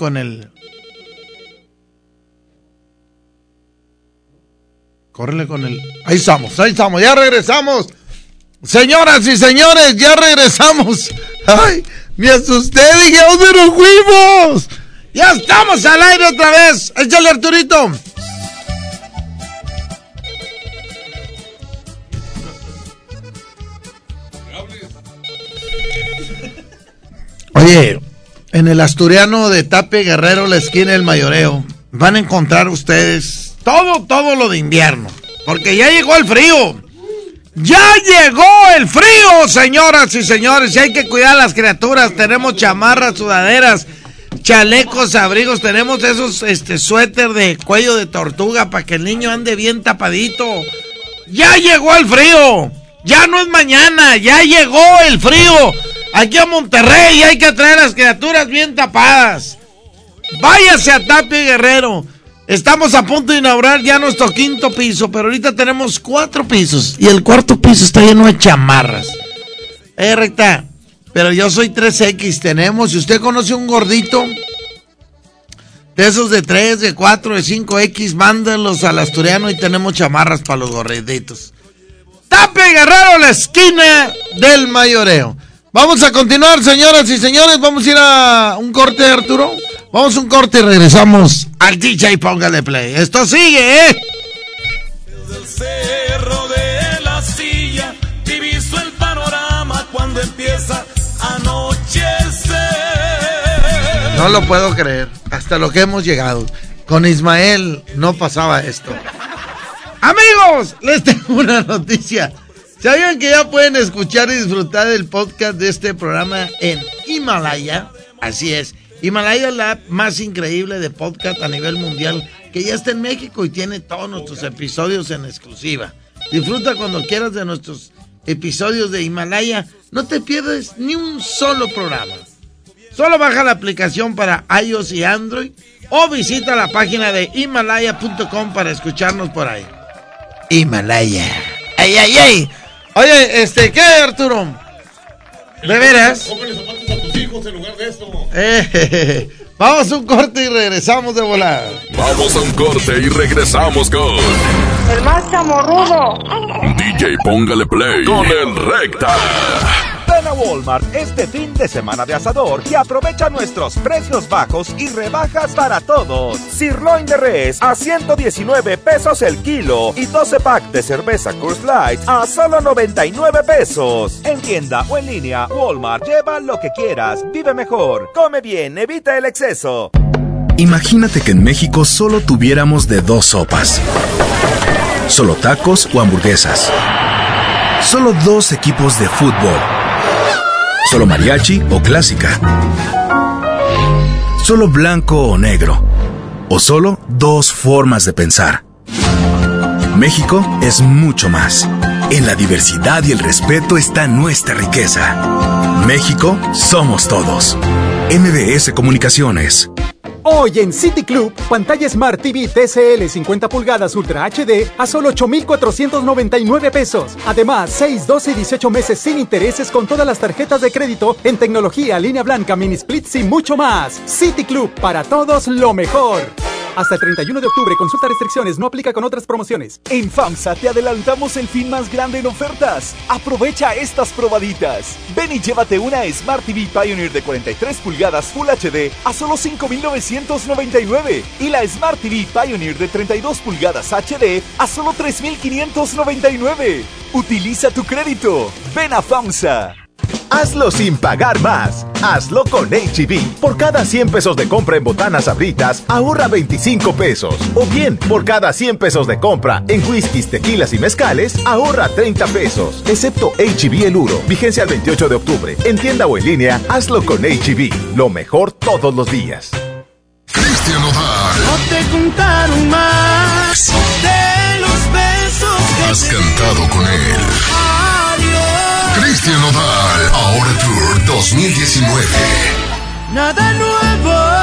Con el. Córrele con el. Ahí estamos, ahí estamos, ya regresamos. Señoras y señores, ya regresamos. Ay, me asusté, dije, ¿a dónde nos fuimos? Ya estamos al aire otra vez. Échale, Arturito. Oye, en el asturiano de Tape Guerrero, la esquina del mayoreo, van a encontrar ustedes todo, todo lo de invierno. Porque ya llegó el frío. Ya llegó el frío, señoras y señores. Y hay que cuidar a las criaturas. Tenemos chamarras, sudaderas, chalecos, abrigos. Tenemos esos este, suéter de cuello de tortuga para que el niño ande bien tapadito. Ya llegó el frío. Ya no es mañana. Ya llegó el frío. Aquí a Monterrey hay que traer las criaturas bien tapadas. Váyase a Tapia Guerrero. Estamos a punto de inaugurar ya nuestro quinto piso, pero ahorita tenemos cuatro pisos y el cuarto piso está lleno de chamarras. Eh, recta, pero yo soy 3X, tenemos, si usted conoce un gordito de esos de 3, de 4, de 5X, mándalos al asturiano y tenemos chamarras para los gorditos. Tape Guerrero, la esquina del mayoreo. Vamos a continuar, señoras y señores. Vamos a ir a un corte, Arturo. Vamos a un corte y regresamos al DJ Póngale Play. Esto sigue, ¿eh? Desde el cerro de la silla diviso el panorama cuando empieza a anochecer. No lo puedo creer. Hasta lo que hemos llegado. Con Ismael no pasaba esto. Amigos, les tengo una noticia. ¿Sabían que ya pueden escuchar y disfrutar del podcast de este programa en Himalaya? Así es. Himalaya es la app más increíble de podcast a nivel mundial que ya está en México y tiene todos nuestros episodios en exclusiva. Disfruta cuando quieras de nuestros episodios de Himalaya. No te pierdes ni un solo programa. Solo baja la aplicación para iOS y Android o visita la página de himalaya.com para escucharnos por ahí. Himalaya. ¡Ay, ay, ay! Oye, este, ¿qué, Arturo? ¿De veras? Póngale zapatos a tus hijos en lugar de esto. Eh, vamos a un corte y regresamos de volada. Vamos a un corte y regresamos con El más chamorrudo. DJ Póngale Play con el Recta. Ven a Walmart este fin de semana de asador y aprovecha nuestros precios bajos y rebajas para todos. Sirloin de res a 119 pesos el kilo y 12 pack de cerveza Coors Light a solo 99 pesos. En tienda o en línea, Walmart, lleva lo que quieras, vive mejor, come bien, evita el exceso. Imagínate que en México solo tuviéramos de dos sopas. Solo tacos o hamburguesas. Solo dos equipos de fútbol. Solo mariachi o clásica. Solo blanco o negro. O solo dos formas de pensar. México es mucho más. En la diversidad y el respeto está nuestra riqueza. México somos todos. MBS Comunicaciones. Hoy en City Club, pantalla Smart TV TCL 50 pulgadas Ultra HD a solo 8,499 pesos. Además, 6, 12 y 18 meses sin intereses con todas las tarjetas de crédito en tecnología, línea blanca, mini splits y mucho más. City Club, para todos lo mejor. Hasta el 31 de octubre, consulta restricciones, no aplica con otras promociones. En FAMSA te adelantamos el fin más grande en ofertas. Aprovecha estas probaditas. Ven y llévate una Smart TV Pioneer de 43 pulgadas Full HD a solo 5,999 y la Smart TV Pioneer de 32 pulgadas HD a solo 3,599. Utiliza tu crédito. Ven a FAMSA. Hazlo sin pagar más. Hazlo con HB. Por cada 100 pesos de compra en botanas abritas, ahorra 25 pesos. O bien, por cada 100 pesos de compra en whiskies, tequilas y mezcales, ahorra 30 pesos. Excepto HB el Uro. Vigencia el 28 de octubre. En tienda o en línea, hazlo con HB. Lo mejor todos los días. Te contaron más de los besos que Has cantado con él. Cristian Odal. Ahora Tour 2019. nada nuevo.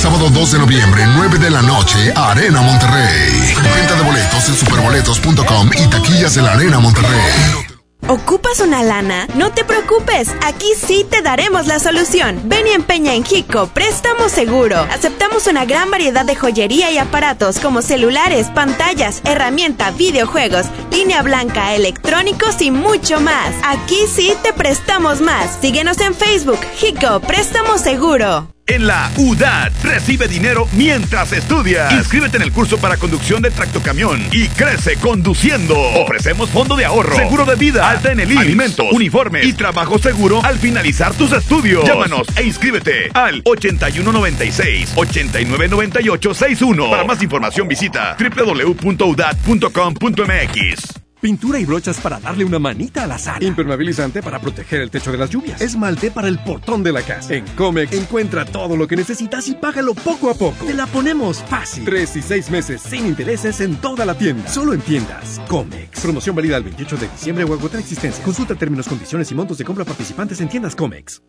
Sábado 2 de noviembre, 9 de la noche, Arena Monterrey. Venta de boletos en superboletos.com y taquillas de la Arena Monterrey. ¿Ocupas una lana? No te preocupes, aquí sí te daremos la solución. Ven y empeña en Hico, préstamo seguro. Aceptamos una gran variedad de joyería y aparatos como celulares, pantallas, herramienta, videojuegos, línea blanca, electrónicos y mucho más. Aquí sí te prestamos más. Síguenos en Facebook, Hico, préstamo seguro. En la UDAT recibe dinero mientras estudias. Inscríbete en el curso para conducción de tractocamión y crece conduciendo. Ofrecemos fondo de ahorro, seguro de vida, alta en el IMSS, alimentos, uniformes y trabajo seguro al finalizar tus estudios. Llámanos e inscríbete al 8196 899861. Para más información visita www.udat.com.mx. Pintura y brochas para darle una manita a la sala. Impermeabilizante para proteger el techo de las lluvias. Esmalte para el portón de la casa. En Comex encuentra todo lo que necesitas y págalo poco a poco. Te la ponemos fácil. Tres y seis meses sin intereses en toda la tienda. Solo en tiendas. Comex. Promoción válida el 28 de diciembre o agotar existencia. Consulta términos, condiciones y montos de compra participantes en tiendas Comex.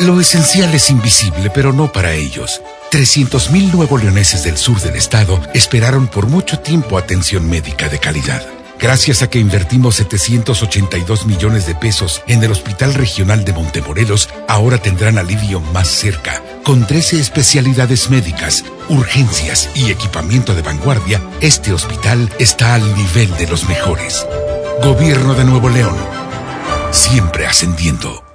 Lo esencial es invisible, pero no para ellos. 300.000 nuevo leoneses del sur del estado esperaron por mucho tiempo atención médica de calidad. Gracias a que invertimos 782 millones de pesos en el Hospital Regional de Montemorelos, ahora tendrán alivio más cerca. Con 13 especialidades médicas, urgencias y equipamiento de vanguardia, este hospital está al nivel de los mejores. Gobierno de Nuevo León. Siempre ascendiendo.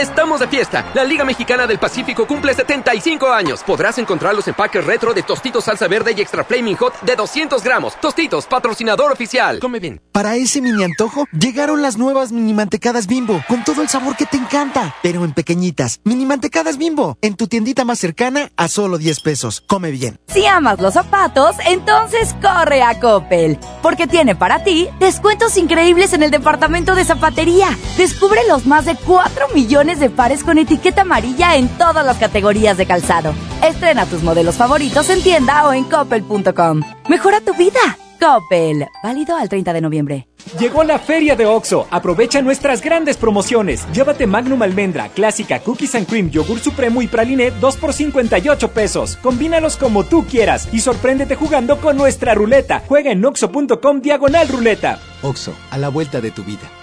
Estamos de fiesta. La Liga Mexicana del Pacífico cumple 75 años. Podrás encontrar los empaques retro de Tostitos Salsa Verde y Extra Flaming Hot de 200 gramos. Tostitos, patrocinador oficial. Come bien. Para ese mini antojo, llegaron las nuevas mini mantecadas bimbo, con todo el sabor que te encanta, pero en pequeñitas. Mini mantecadas bimbo, en tu tiendita más cercana a solo 10 pesos. Come bien. Si amas los zapatos, entonces corre a Coppel, porque tiene para ti descuentos increíbles en el departamento de zapatería. Descubre los más de 4 millones de pares con etiqueta amarilla en todas las categorías de calzado. Estrena tus modelos favoritos en tienda o en coppel.com. Mejora tu vida. Coppel. Válido al 30 de noviembre. Llegó la feria de OXO. Aprovecha nuestras grandes promociones. Llévate Magnum Almendra, Clásica, Cookies and Cream, Yogur Supremo y Praline 2 por 58 pesos. Combínalos como tú quieras y sorpréndete jugando con nuestra ruleta. Juega en oxo.com diagonal ruleta. OXO, a la vuelta de tu vida.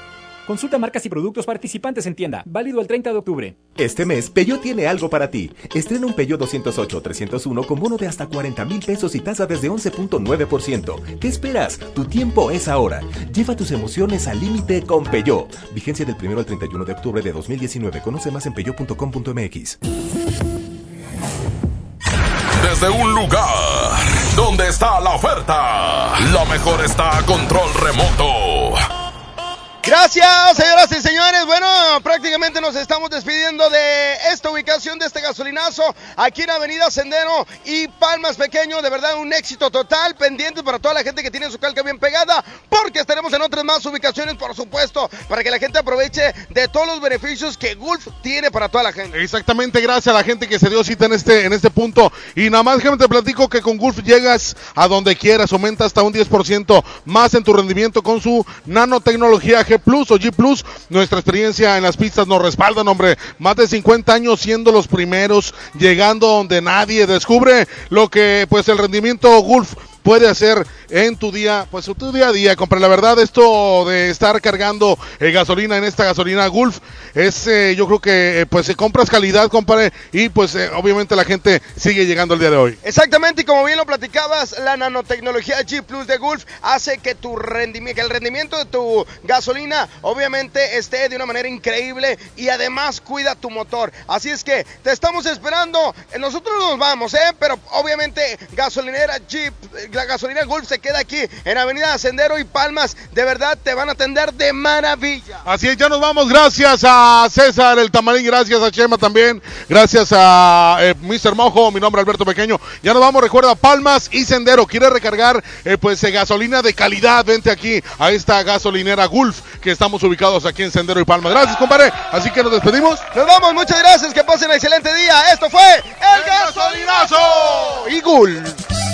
Consulta marcas y productos participantes en tienda. Válido el 30 de octubre. Este mes, Peyo tiene algo para ti. Estrena un Peyo 208-301 con bono de hasta 40 mil pesos y tasa desde 11.9%. ¿Qué esperas? Tu tiempo es ahora. Lleva tus emociones al límite con Peyo. Vigencia del 1 al 31 de octubre de 2019. Conoce más en peyo.com.mx. Desde un lugar donde está la oferta, lo mejor está a control remoto. Gracias, señoras y señores. Bueno, prácticamente nos estamos despidiendo de esta ubicación, de este gasolinazo, aquí en Avenida Sendero y Palmas Pequeño. De verdad, un éxito total, pendiente para toda la gente que tiene su calca bien pegada, porque estaremos en otras más ubicaciones, por supuesto, para que la gente aproveche de todos los beneficios que Gulf tiene para toda la gente. Exactamente, gracias a la gente que se dio cita en este, en este punto. Y nada más, déjame te platico que con Gulf llegas a donde quieras, aumenta hasta un 10% más en tu rendimiento con su nanotecnología Plus o G Plus. Nuestra experiencia en las pistas nos respalda, hombre. Más de 50 años siendo los primeros, llegando donde nadie descubre lo que pues el rendimiento Gulf puede hacer en tu día, pues tu día a día. Compra, la verdad, esto de estar cargando eh, gasolina en esta gasolina Gulf es, eh, yo creo que, eh, pues, compras calidad, compadre, y pues, obviamente la gente sigue llegando el día de hoy. Exactamente, y como bien lo platicabas, la nanotecnología G Plus de Gulf hace que tu rendimiento, que el rendimiento de tu gasolina, obviamente, esté de una manera increíble y además cuida tu motor. Así es que te estamos esperando. Nosotros nos vamos, ¿eh? Pero obviamente, gasolinera Jeep, la gasolina Gulf se queda aquí en Avenida Sendero y Palmas. De verdad, te van a atender de maravilla. Así es, ya nos vamos. Gracias a César el Tamarín, gracias a Chema también, gracias a eh, Mr. Mojo, mi nombre es Alberto Pequeño. Ya nos vamos, recuerda, Palmas y Sendero. ¿Quiere recargar eh, pues eh, gasolina de calidad? Vente aquí a esta gasolinera Gulf que estamos ubicados aquí en Sendero y Palmas. Gracias, compadre. Así que nos despedimos. Nos vamos, muchas gracias, que pasen un excelente día. Esto fue El, Gasolinazo y Gulf.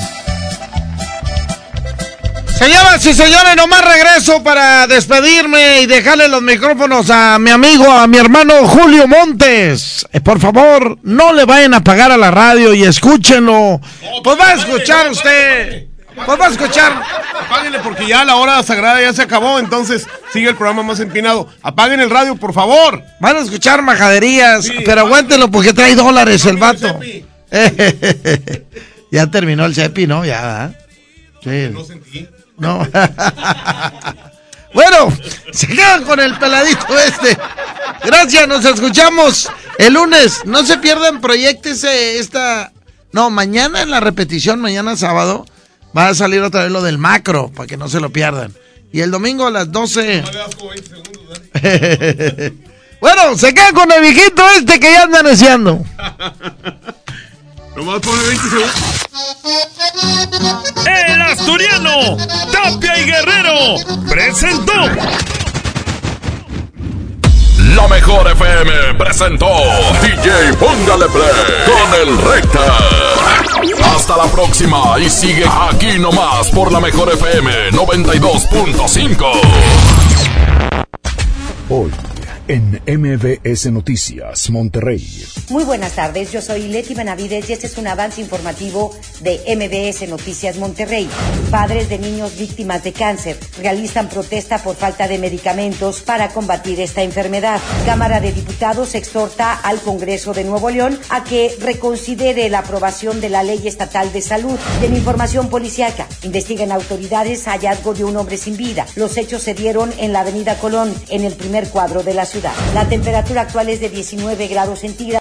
Señoras y señores, nomás regreso para despedirme y dejarle los micrófonos a mi amigo, a mi hermano Julio Montes. Eh, por favor, no le vayan a apagar a la radio y escúchenlo. Pues va a escuchar usted. Pues va a escuchar. Apáguenle porque ya la hora sagrada ya se acabó, entonces sigue el programa más empinado. Apaguen el radio, por favor. Van a escuchar majaderías, pero aguántenlo porque trae dólares el vato. ya terminó el CEPI, ¿no? Ya, Sí. No sentí. No. bueno, se quedan con el peladito este. Gracias, nos escuchamos el lunes. No se pierdan, proyectese esta. No, mañana en la repetición, mañana sábado, va a salir otra vez lo del macro, para que no se lo pierdan. Y el domingo a las 12. bueno, se quedan con el viejito este que ya anda deseando. Nomás pone 20 segundos. El asturiano, Tapia y Guerrero, presentó. La mejor FM presentó DJ Póngale Play con el Recta. Hasta la próxima y sigue aquí nomás por la mejor FM 92.5. Hoy en MBS Noticias Monterrey. Muy buenas tardes, yo soy Leti Benavides y este es un avance informativo de MBS Noticias Monterrey. Padres de niños víctimas de cáncer realizan protesta por falta de medicamentos para combatir esta enfermedad. Cámara de Diputados exhorta al Congreso de Nuevo León a que reconsidere la aprobación de la Ley Estatal de Salud. De información policiaca, investigan autoridades hallazgo de un hombre sin vida. Los hechos se dieron en la Avenida Colón, en el primer cuadro de la La temperatura actual es de 19 grados centígrados.